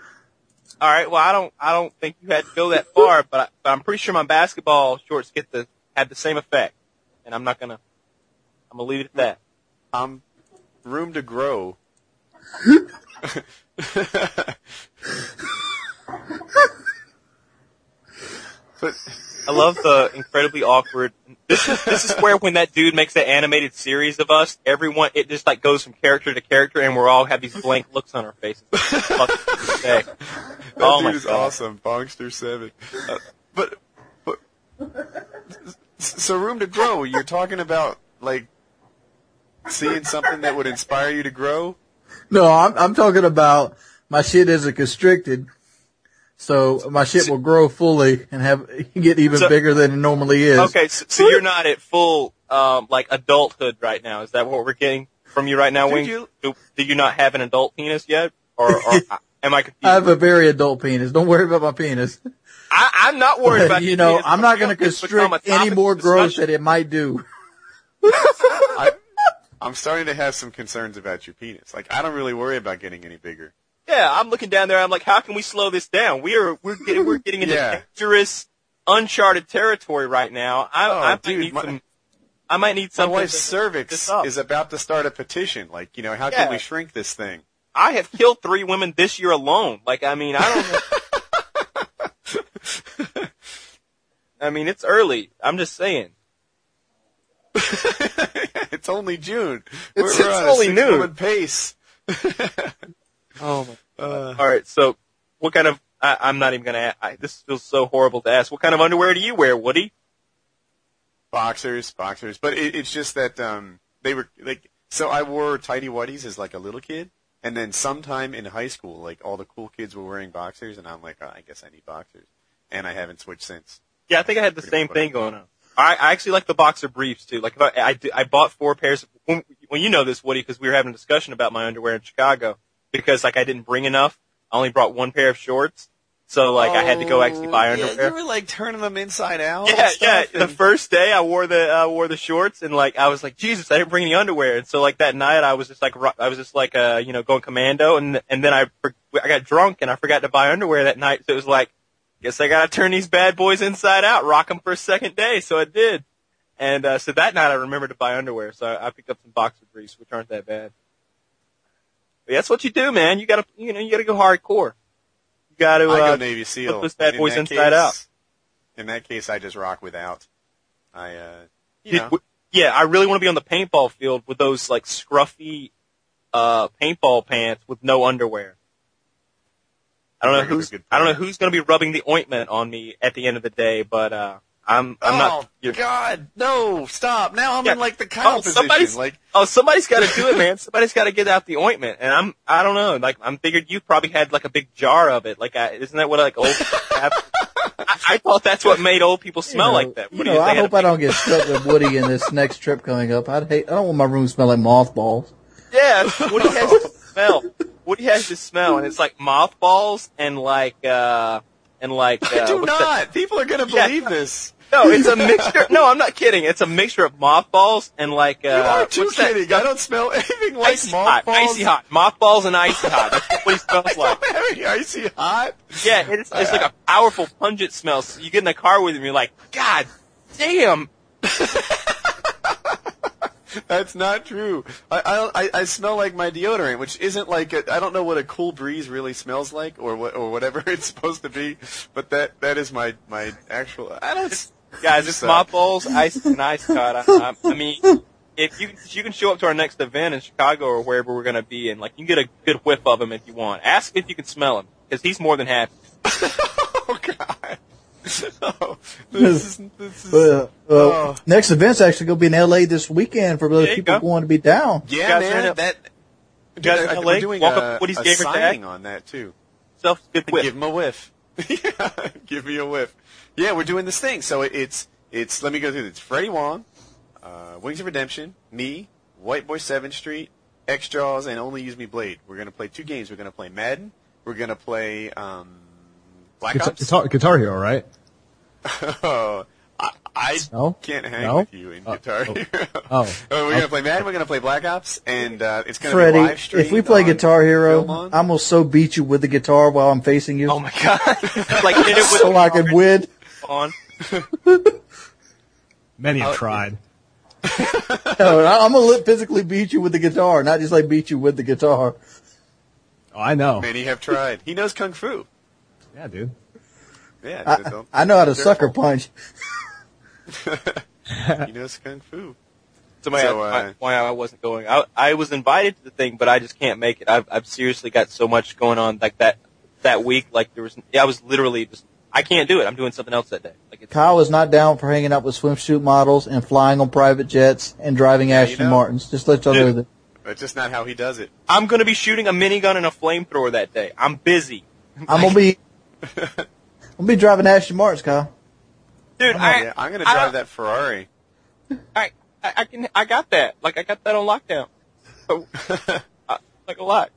All right. Well, I don't. I don't think you had to go that far, but, I, but I'm pretty sure my basketball shorts get the had the same effect, and I'm not gonna. I'm gonna leave it at that. Um, room to grow. but I love the incredibly awkward. This is this is where when that dude makes that animated series of us, everyone it just like goes from character to character, and we're all have these blank looks on our faces. That Oh dude is God. awesome, Bongster Seven. Uh, but but so room to grow. You're talking about like seeing something that would inspire you to grow. No, I'm I'm talking about my shit isn't constricted, so my shit will grow fully and have get even So- bigger than it normally is. Okay, so, so you're not at full um, like adulthood right now. Is that what we're getting from you right now, Dude, Wing? you- Do, do you not have an adult penis yet, or, or am I confused? I have a very adult penis. Don't worry about my penis. I, I'm not worried about you know, penis, I'm not going to it's become a constrict any more growth discussion. that it might do. I, I'm starting to have some concerns about your penis. Like I don't really worry about getting any bigger. Yeah, I'm looking down there. I'm like, how can we slow this down? We are we're getting we're getting into Yeah. dangerous, uncharted territory right now. I, Oh, I might dude, need my- some. I might need My something. wife's cervix is about to start a petition. Like you know, how Yeah. can we shrink this thing? I have killed three women this year alone. Like, I mean, I don't. know. I mean, it's early. I'm just saying. it's only June. It's- we're, we're it's only noon. pace. Oh my. Uh, All right. So, what kind of? I, I'm not even gonna. I, this feels so horrible to ask. What kind of underwear do you wear, Woody? boxers, boxers. But it, it's just that um, they were like. So I wore tidy whities as like a little kid, and then sometime in high school, like all the cool kids were wearing boxers, and I'm like, oh, I guess I need boxers, and I haven't switched since. Yeah, I think I had the Pretty same thing going on. I, I actually like the boxer briefs too. Like if I, I, I bought four pairs. Of, when, when you know this, Woody, because we were having a discussion about my underwear in Chicago. Because like I didn't bring enough. I only brought one pair of shorts. So like I had to go actually buy Oh, yeah, underwear. You were like turning them inside out. Yeah, and yeah. stuff, The first day I wore the uh, wore the shorts and like I was like Jesus, I didn't bring any underwear. And so like that night I was just like I was just like uh you know going commando and and then I I got drunk and I forgot to buy underwear that night. So it was like, guess I gotta turn these bad boys inside out, rock them for a second day. So I did. And uh, so that night I remembered to buy underwear. So I, I picked up some boxer briefs, which aren't that bad. But that's what you do, man. You gotta you know you gotta go hardcore. You gotta I go uh, Navy SEAL. put those bad boys inside case- out. In that case, I just rock without. I, uh, you Did- know, w- yeah, I really want to be on the paintball field with those like scruffy uh paintball pants with no underwear. I don't know Bring up a who's I don't know who's going to be rubbing the ointment on me at the end of the day, but uh I'm I'm oh not you're- God, no! Stop! Now I'm Yeah. in like the Kyle Oh, position. somebody's- Like, Oh, somebody's got to do it, man. Somebody's got to get out the ointment, and I'm I don't know. Like I'm figured you probably had like a big jar of it. Like I, isn't that what like old have? I, I thought that's what made old people smell you know, like that. You What do know, you I hope I don't get stuck with Woody in this next trip coming up. I'd hate. I don't want my room to smell like mothballs. Yeah, Woody has this smell. Woody has this smell, and it's like mothballs and like uh and like uh, I do not. that- People are gonna Yeah. believe this. No, it's a mixture. No, I'm not kidding. It's a mixture of mothballs and like uh You are too what's that kidding. I don't smell anything like Icy hot, mothballs. icy hot, mothballs and icy hot. That's what he I smells like. don't have any icy hot. Yeah, it's it's like a powerful pungent smell. So you get in the car with him, you're like, God damn. That's not true. I, I I smell like my deodorant, which isn't like a, I don't know what a cool breeze really smells like, or what or whatever it's supposed to be. But that that is my my actual. I don't. Guys, it's So- mothballs, ice, and ice. I, I, I mean, if you if you can show up to our next event in Chicago or wherever we're gonna be, and like you can get a good whiff of him if you want. Ask if you can smell him because he's more than happy. Oh God. Oh, this is this is. Uh, uh, Oh. Next event's actually going to be in L.A. this weekend for those people go. going to be down. yeah, guys man. in. That. Dude, guys in LA? we're doing Walk a, up to Woody's a gamer tag. signing on that too. Self good whiff. Give him a whiff. yeah, give me a whiff. Yeah, we're doing this thing. So it, it's it's. Let me go through this. Freddie Wong, uh, Wings of Redemption, me, White Boy Seventh Street, X Jaws, and Only Use Me Blade. We're gonna play two games. We're gonna play Madden. We're gonna play um, Black Guitar, Ops. guitar, guitar Hero, right? Oh, I, I No? can't hang No? with you in Oh, Guitar oh. Hero. Oh. we're gonna play Madden. We're gonna play Black Ops, and uh, it's gonna be Freddie, live streamed. if we play Guitar Hero, I'm gonna so beat you with the guitar while I'm facing you, Oh my god! like hit it with so I can win. on. Many have Oh, tried. No, I- I'm gonna li- physically beat you with the guitar, not just like beat you with the guitar. Oh, I know. Many have tried. He knows kung fu. Yeah, dude. Yeah, I, don't- I know how to careful. sucker punch. he knows kung fu. So, my, So, I- uh, why I wasn't going. I, I was invited to the thing, but I just can't make it. I've, I've seriously got so much going on like that that week. Like there was, I was literally just. I can't do it. I'm doing something else that day. Like it's, Kyle is not down for hanging out with swimsuit models and flying on private jets and driving Yeah, you Aston know. Martins. Just let y'all know that. That's just not how he does it. I'm going to be shooting a minigun and a flamethrower that day. I'm busy, I'm gonna be, I'm gonna be driving Aston Martins, Kyle. dude. Oh, I, yeah, I'm gonna I drive don't- that Ferrari. I, I, I can. I got that. Like I got that on lockdown. So, uh, like a lot.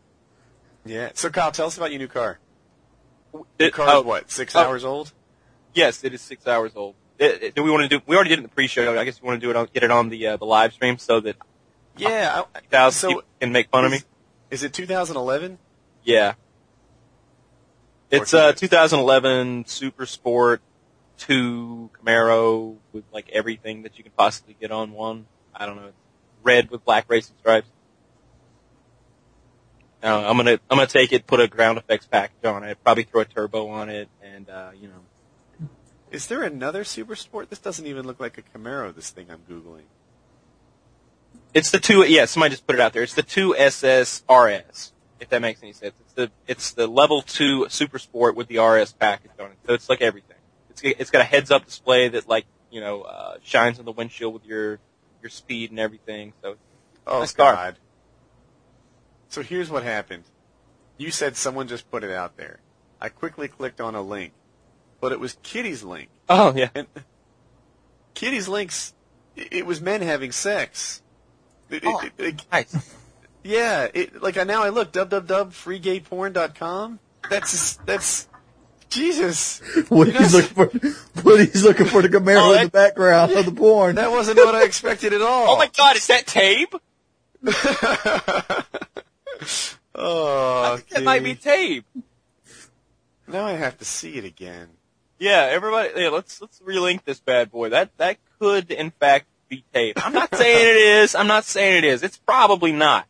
Yeah. So Kyle, tell us about your new car. Your It- car oh, is what? Six oh. hours old. Yes, it is six hours old. It- it- do we want to do? We already did it in the pre-show. I guess we want to do it on, get it on the uh, the live stream so that Yeah. I, so can make fun of me. is, is it 2011? Yeah. It's uh 2011 Super Sport 2 Camaro with like everything that you can possibly get on one. I don't know. It's red with black racing stripes. Know, I'm gonna I'm gonna take it, put a ground effects package on it, probably throw a turbo on it, and uh, you know. Is there another Super Sport? This doesn't even look like a Camaro. This thing I'm googling. It's the two. Yeah, somebody just put it out there. It's the two SS RS. If that makes any sense, it's the it's the level two Super Sport with the RS package on it. So it's like everything. It's it's got a heads up display that like you know uh, shines on the windshield with your your speed and everything. So Oh Nice car. God. So here's what happened. You said someone just put it out there. I quickly clicked on a link, but it was Kitty's link. oh yeah, And Kitty's links, it was men having sex. It- Oh. it- it- nice. Yeah, it, like I now I look www.freegayporn.com. That's that's Jesus. Woody's You know- looking for, Woody's looking for the Camaro Oh, in the background of the porn. That wasn't what I expected at all. Oh my God, is that Tabe? oh, I think That might be Kitty. Tabe. Now I have to see it again. Yeah, everybody. Yeah, let's let's relink this bad boy. That that could in fact be Tabe. I'm not saying it is. I'm not saying it is. It's probably not.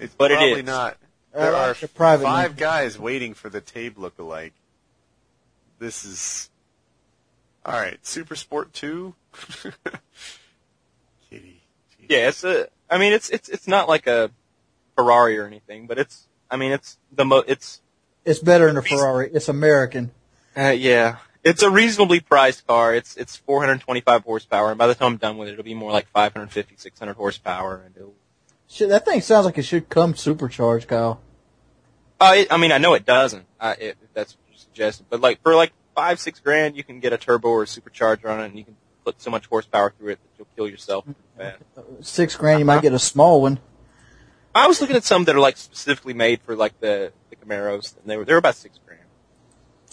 It's But probably is. not. There like are the private five link. guys waiting for the Tabe lookalike. This is all right. Super Sport Two. Kitty. Jeez. Yeah, it's a. I mean, it's it's it's not like a Ferrari or anything, but it's. I mean, it's the mo. It's. It's better than a Ferrari. It's American. Uh, yeah, it's a reasonably priced car. It's it's 425 horsepower, and by the time I'm done with it, it'll be more like 550, 600 horsepower, and it'll. Shit, that thing sounds like it should come supercharged, Kyle. Uh, it, I mean, I know it doesn't. It, that's what you suggested, but like for like five, six grand, you can get a turbo or a supercharger on it, and you can put so much horsepower through it that you'll kill yourself. Six grand, you might get a small one. I was looking at some that are like specifically made for like the the Camaros, and they were they were about six grand.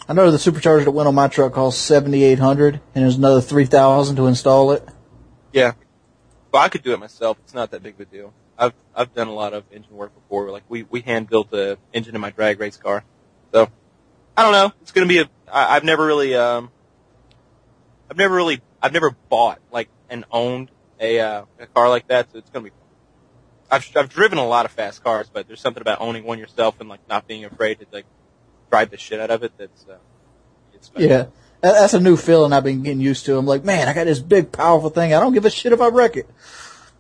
I know the supercharger that went on my truck cost seventy eight hundred, and there's another three thousand to install it. Yeah. Well, I could do it myself. It's not that big of a deal. I've I've done a lot of engine work before. Like we we hand built the engine in my drag race car. So I don't know. It's gonna be a. I, I've never really um. I've never really I've never bought like and owned a uh, a car like that. So it's gonna be. Fun. I've I've driven a lot of fast cars, but there's something about owning one yourself and like not being afraid to like drive the shit out of it. That's uh, it's. Yeah, that's a new feeling I've been getting used to. I'm like, man, I got this big, powerful thing. I don't give a shit if I wreck it.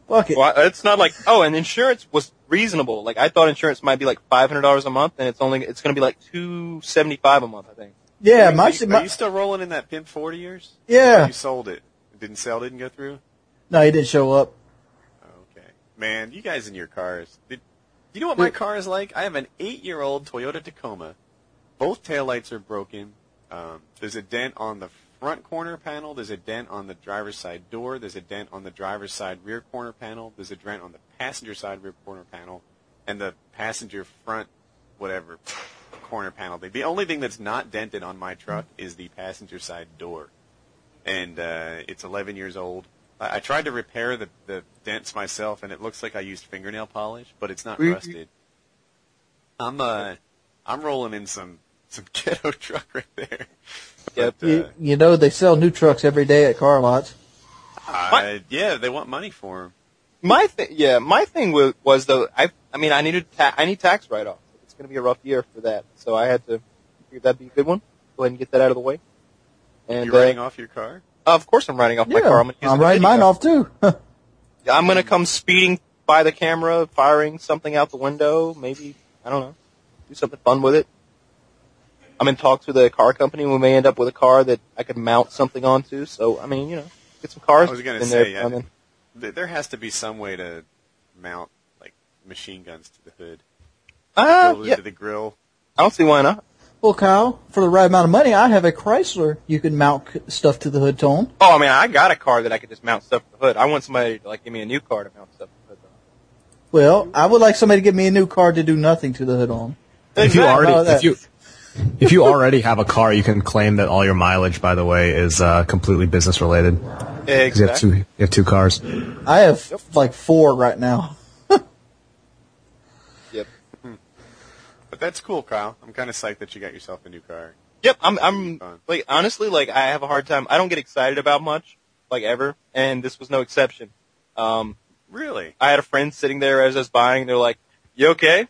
Fuck it. Well, it's not like oh, and insurance was reasonable. Like I thought insurance might be like five hundred dollars a month, and it's only it's going to be like two seventy five a month, I think. Yeah, Are my, you, are you still rolling in that Pimp 40 years? yeah. You sold it. It didn't sell. Didn't go through. No, he didn't show up. Okay, man, you guys in your cars. Did, you know what my car is like? I have an eight-year-old Toyota Tacoma. Both taillights are broken. Um, there's a dent on the front corner panel. There's a dent on the driver's side door. There's a dent on the driver's side rear corner panel. There's a dent on the passenger side rear corner panel, and the passenger front, whatever, corner panel. The only thing that's not dented on my truck is the passenger side door. and uh, it's 11 years old. I, I tried to repair the, the dents myself, and it looks like I used fingernail polish, but it's not rusted. I'm uh, I'm rolling in some some ghetto truck right there. Yep. But, You, uh, you know they sell new trucks every day at car lots. I, yeah, they want money for them. My thing, yeah, my thing was, was though, I, I mean, I needed, ta- I need tax write-off. It's going to be a rough year for that, so I had to figure that'd be a good one. Go ahead and get that out of the way. And You're writing uh, off your car? of course, I'm writing off my car. I'm, gonna use I'm writing video. mine off too. I'm going to come speeding by the camera, firing something out the window. Maybe I don't know, do something fun with it. I'm in talks with a car company. We may end up with a car that I could mount something onto. So I mean, you know, get some cars I was gonna say, there. yeah. and then- Th- There has to be some way to mount like machine guns to the hood, Ah, build yeah, to the grill. I don't see why not. well, Kyle, for the right amount of money, I have a Chrysler. You can mount stuff to the hood tone. Oh, I mean, I got a car that I could just mount stuff to the hood. I want somebody to like give me a new car to mount stuff to the hood. On. Well, I would like somebody to give me a new car to do nothing to the hood on. If you already, if you, if you already have a car, you can claim that all your mileage, by the way, is uh, completely business related. 'Cause you have two, you have two cars. I have like four right now. Yep. But that's cool, Kyle. I'm kind of psyched that you got yourself a new car. Yep. I'm. I'm like honestly, like I have a hard time. I don't get excited about much, like ever, and this was no exception. Um, Really? I had a friend sitting there as I was buying. And they're like, "You okay?" Like,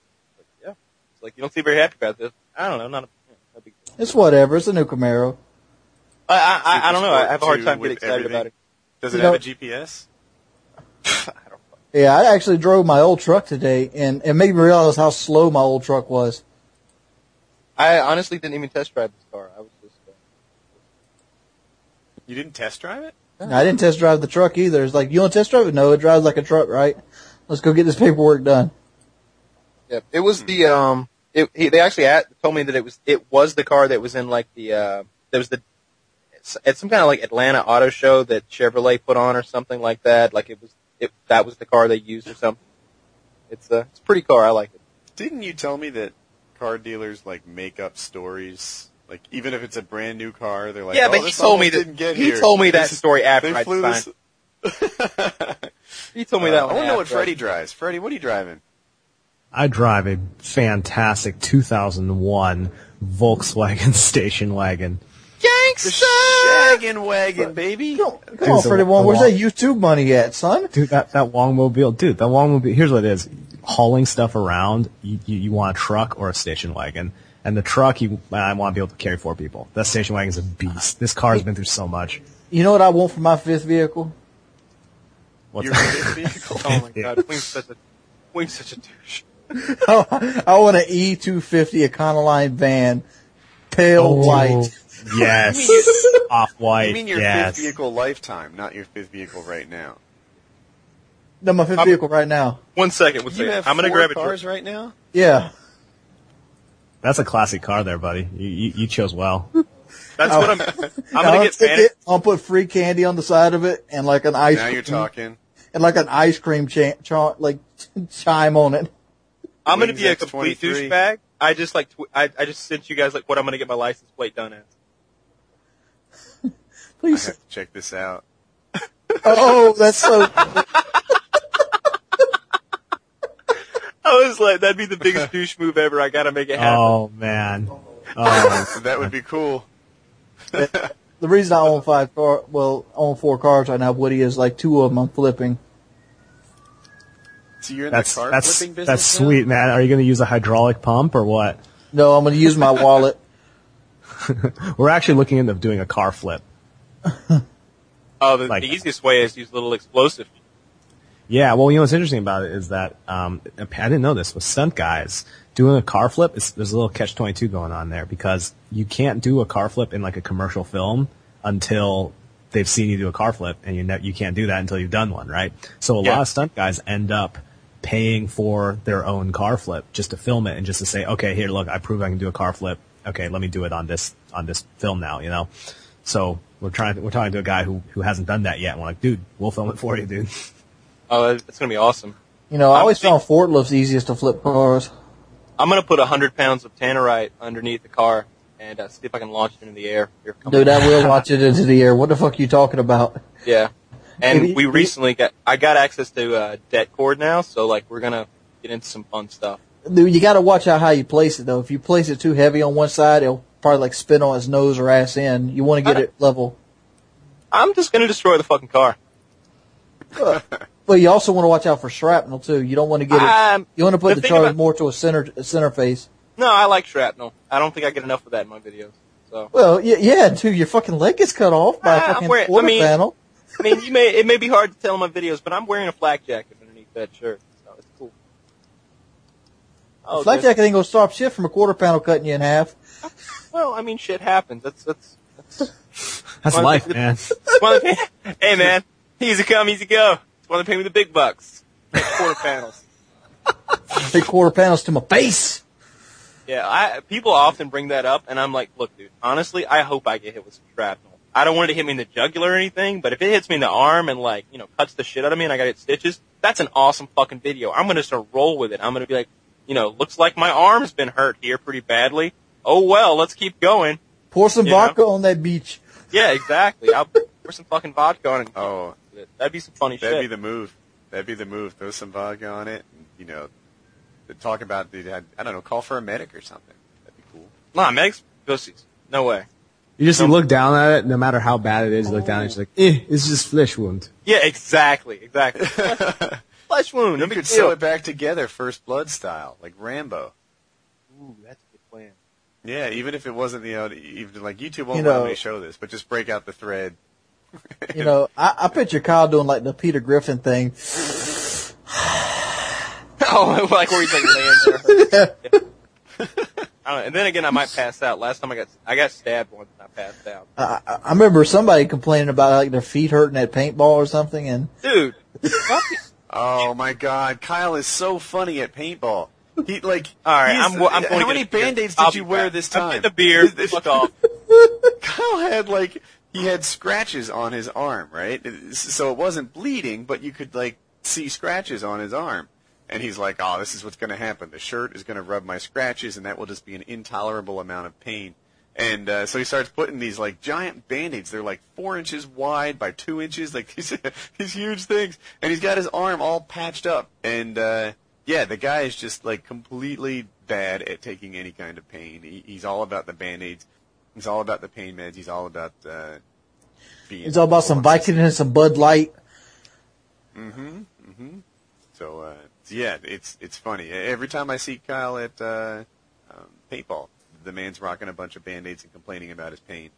yeah. It's like you don't seem very happy about this. I don't know. Not a, yeah, no big deal. It's whatever. It's a new Camaro. I, I, I, I don't know. I have a hard time getting excited with about it. Does You it have know- a GPS? I don't. Yeah, I actually drove my old truck today, and it made me realize how slow my old truck was. I honestly didn't even test drive this car. I was just. Uh, You didn't test drive it? I didn't test drive the truck either. It's like, you want to test drive it? No, it drives like a truck, right? Let's go get this paperwork done. Yeah, it was the um. It, he, they actually at, told me that it was it was the car that was in like the uh. There was the. It's some kind of like Atlanta auto show that Chevrolet put on or something like that. Like it was it that was the car they used or something. It's a it's a pretty car. I like it. Didn't you tell me that car dealers like make up stories? Like even if it's a brand new car, they're like, yeah, oh, but he this told me that didn't get he here. told me that story after I flew signed. this. He told me Uh, that. I want to know what Freddie drives. Freddie, what are you driving? I drive a fantastic 2001 Volkswagen station wagon. The shaggin' wagon, baby. Come on, come Dude, on Freddie the One. Where's wall- that YouTube money at, son? Dude, that, that Longmobile, dude, that Longmobile, here's what it is. Hauling stuff around, you, you, you want a truck or a station wagon. And the truck, you, I want to be able to carry four people. That station wagon's a beast. This car's been through so much. You know what I want for my fifth vehicle? What's Your that? fifth vehicle. Oh my god, Wing's such a Wing's such a douche. I want an E250 Econoline van, pale Oh, white. Yes. Off white. You mean your yes. fifth vehicle lifetime, not your fifth vehicle right now? No, my 5th I'm- vehicle right now. One second, one You have I'm gonna four grab a cars drink. right now. Yeah. That's a classic car there, buddy. You, you, you chose well. That's what I'm. I'm gonna get take panicked. it, I'll put free candy on the side of it and like an ice Now you're cream, talking. and like an ice cream cha- cha- like chime on it. I'm gonna be a complete douchebag. I just like tw- I I just sent you guys like what I'm gonna get my license plate done as. I Please. have to check this out. Oh, that's so. I was like, that'd be the biggest douche move ever. I gotta make it happen. Oh, man. Oh, That would be cool. The reason I own five car, well, I own four cars right now, Woody, is like two of them I'm flipping. So you're in that's, the car that's, flipping business that's now? sweet, man. Are you going to use a hydraulic pump or what? No, I'm going to use my wallet. We're actually looking into doing a car flip. Oh, the, Like- the easiest way is use a little explosive. Yeah, well, you know what's interesting about it is that um, I didn't know this with stunt guys doing a car flip. It's, there's a little catch twenty two going on there because you can't do a car flip in like a commercial film until they've seen you do a car flip, and you ne- you can't do that until you've done one, right? So a Yeah. lot of stunt guys end up paying for their own car flip just to film it and just to say, okay, here, look, I prove I can do a car flip. Okay, let me do it on this on this film now, you know. So we're trying we're talking to a guy who who hasn't done that yet. And we're like, dude, we'll film it for you, dude. Oh, it's gonna be awesome. You know, I always found found forklifts easiest to flip cars. I'm gonna put a hundred pounds of tannerite underneath the car and uh, see if I can launch it into the air. Here, Dude, on. I will launch it into the air. What the fuck are you talking about? Yeah. And we recently got, I got access to uh, det cord now, so like we're gonna get into some fun stuff. Dude, you gotta watch out how you place it though. If you place it too heavy on one side, it'll probably like spin on its nose or ass end. You want to get it level. I'm just gonna destroy the fucking car. But you also want to watch out for shrapnel too. You don't want to get it. Um, You want to put the the, charge about- more to a center a center face. No, I like shrapnel. I don't think I get enough of that in my videos. So, Well, yeah, yeah, dude, your fucking leg gets cut off by Ah, a I'm fucking wearing- I quarter mean- panel. I mean, you may it may be hard to tell in my videos, but I'm wearing a flak jacket underneath that shirt, so it's cool. Oh, Flak jacket ain't gonna stop shit from a quarter panel cutting you in half. Well, I mean, shit happens. That's that's. that's That's One life, thing- man. it's one hey, man, easy come, easy go. It's one of the pay me the big bucks. Quarter panels. Big quarter panels to my face. Yeah, I people often bring that up, and I'm like, look, dude, honestly, I hope I get hit with some shrapnel. I don't want it to hit me in the jugular or anything, but if it hits me in the arm and like, you know, cuts the shit out of me and I got hit stitches, that's an awesome fucking video. I'm gonna start roll with it. I'm gonna be like, you know, looks like my arm's been hurt here pretty badly. Oh well, let's keep going. Pour some You know? vodka on that beach. Yeah, exactly. I'll pour some fucking vodka on it. Oh. That'd be some funny shit. that'd be the move. That'd be the move. Throw some vodka on it. And, you know, talk about the I don't know, call for a medic or something. That'd be cool. Nah, Meg's pussies. No way. You just No. look down at it, no matter how bad it is, you look down and it's like, eh, it's just flesh wound. Yeah, exactly, exactly. Flesh wound. No You big could sew it back together, first blood style, like Rambo. Ooh, that's a good plan. Yeah, even if it wasn't the uh, even like YouTube won't You know- allow me show this, but just break out the thread. You know, I, I picture Kyle doing like the Peter Griffin thing. Oh, like where he's like laying there. I don't. And then again, I might pass out. Last time I got I got stabbed once and I passed out. I, I I remember somebody complaining about like their feet hurting at paintball or something, and Dude, Oh my God, Kyle is so funny at paintball. He like. all right, I'm, I'm going how to many get band-aids I'll did you be wear back. this I'm time? getting a beer. Fuck off. Kyle had like he had scratches on his arm, right? So it wasn't bleeding, but you could like see scratches on his arm. And he's like, "Oh, this is what's going to happen. The shirt is going to rub my scratches, and that will just be an intolerable amount of pain." And uh, so he starts putting these like giant band-aids. They're like four inches wide by two inches, like these these huge things. And he's got his arm all patched up. And uh, yeah, the guy is just like completely bad at taking any kind of pain. He, he's all about the band-aids. He's all about the pain meds. He's all about uh, being. it's all about some Viking and some Bud Light. Mm-hmm. Mm-hmm. So uh, yeah, it's it's funny. Every time I see Kyle at uh, um, paintball, the man's rocking a bunch of band-aids and complaining about his pain,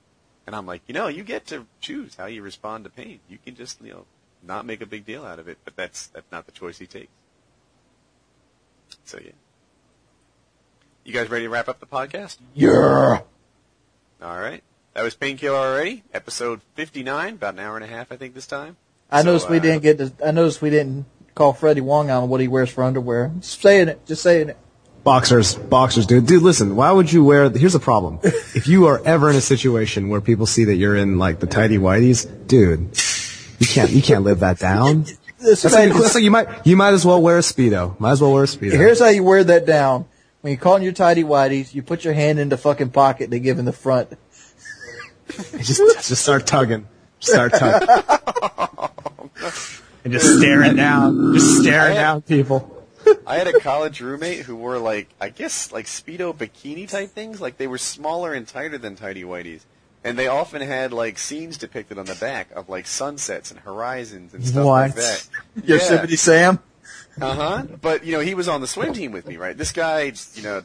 and I'm like, you know, you get to choose how you respond to pain. You can just you know not make a big deal out of it, but that's that's not the choice he takes. So yeah, you guys ready to wrap up the podcast? Yeah. All right, that was painkiller already. Episode 59, about an hour and a half, I think this time. I So, noticed we uh, didn't get. To, I noticed we didn't call Freddie Wong on what he wears for underwear. Just saying it. Just saying it. Boxers, boxers, dude. Dude, listen, why would you wear, here's the problem. if you are ever in a situation where people see that you're in like the tidy whities, dude, you can't, you can't live that down. That's like, that's like you might, you might as well wear a Speedo. Might as well wear a Speedo. Here's how you wear that down. When you call in your tidy whities, you put your hand in the fucking pocket they give in the front. just, just start tugging. Start tugging. and just staring down, just staring down people. I had a college roommate who wore like I guess like speedo bikini type things. Like they were smaller and tighter than tidy whities, and they often had like scenes depicted on the back of like sunsets and horizons and stuff like What? that. Yosemite Sam. Uh huh. But you know he was on the swim team with me, right? This guy, you know,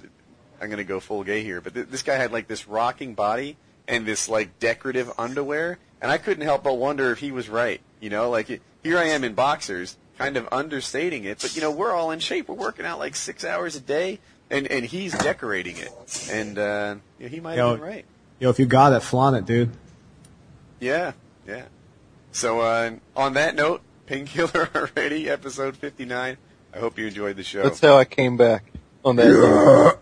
I'm gonna go full gay here, but th- this guy had like this rocking body and this like decorative underwear, and I couldn't help but wonder if he was right. You know, like here I am in boxers, kind of understating it, but you know we're all in shape. We're working out like six hours a day, and and he's decorating it, and uh, you know, he might Yo. have been right. Yo, if you got it, flaunt it, dude. Yeah, yeah. So uh, on that note, painkiller already, episode 59. I hope you enjoyed the show. That's how I came back on that.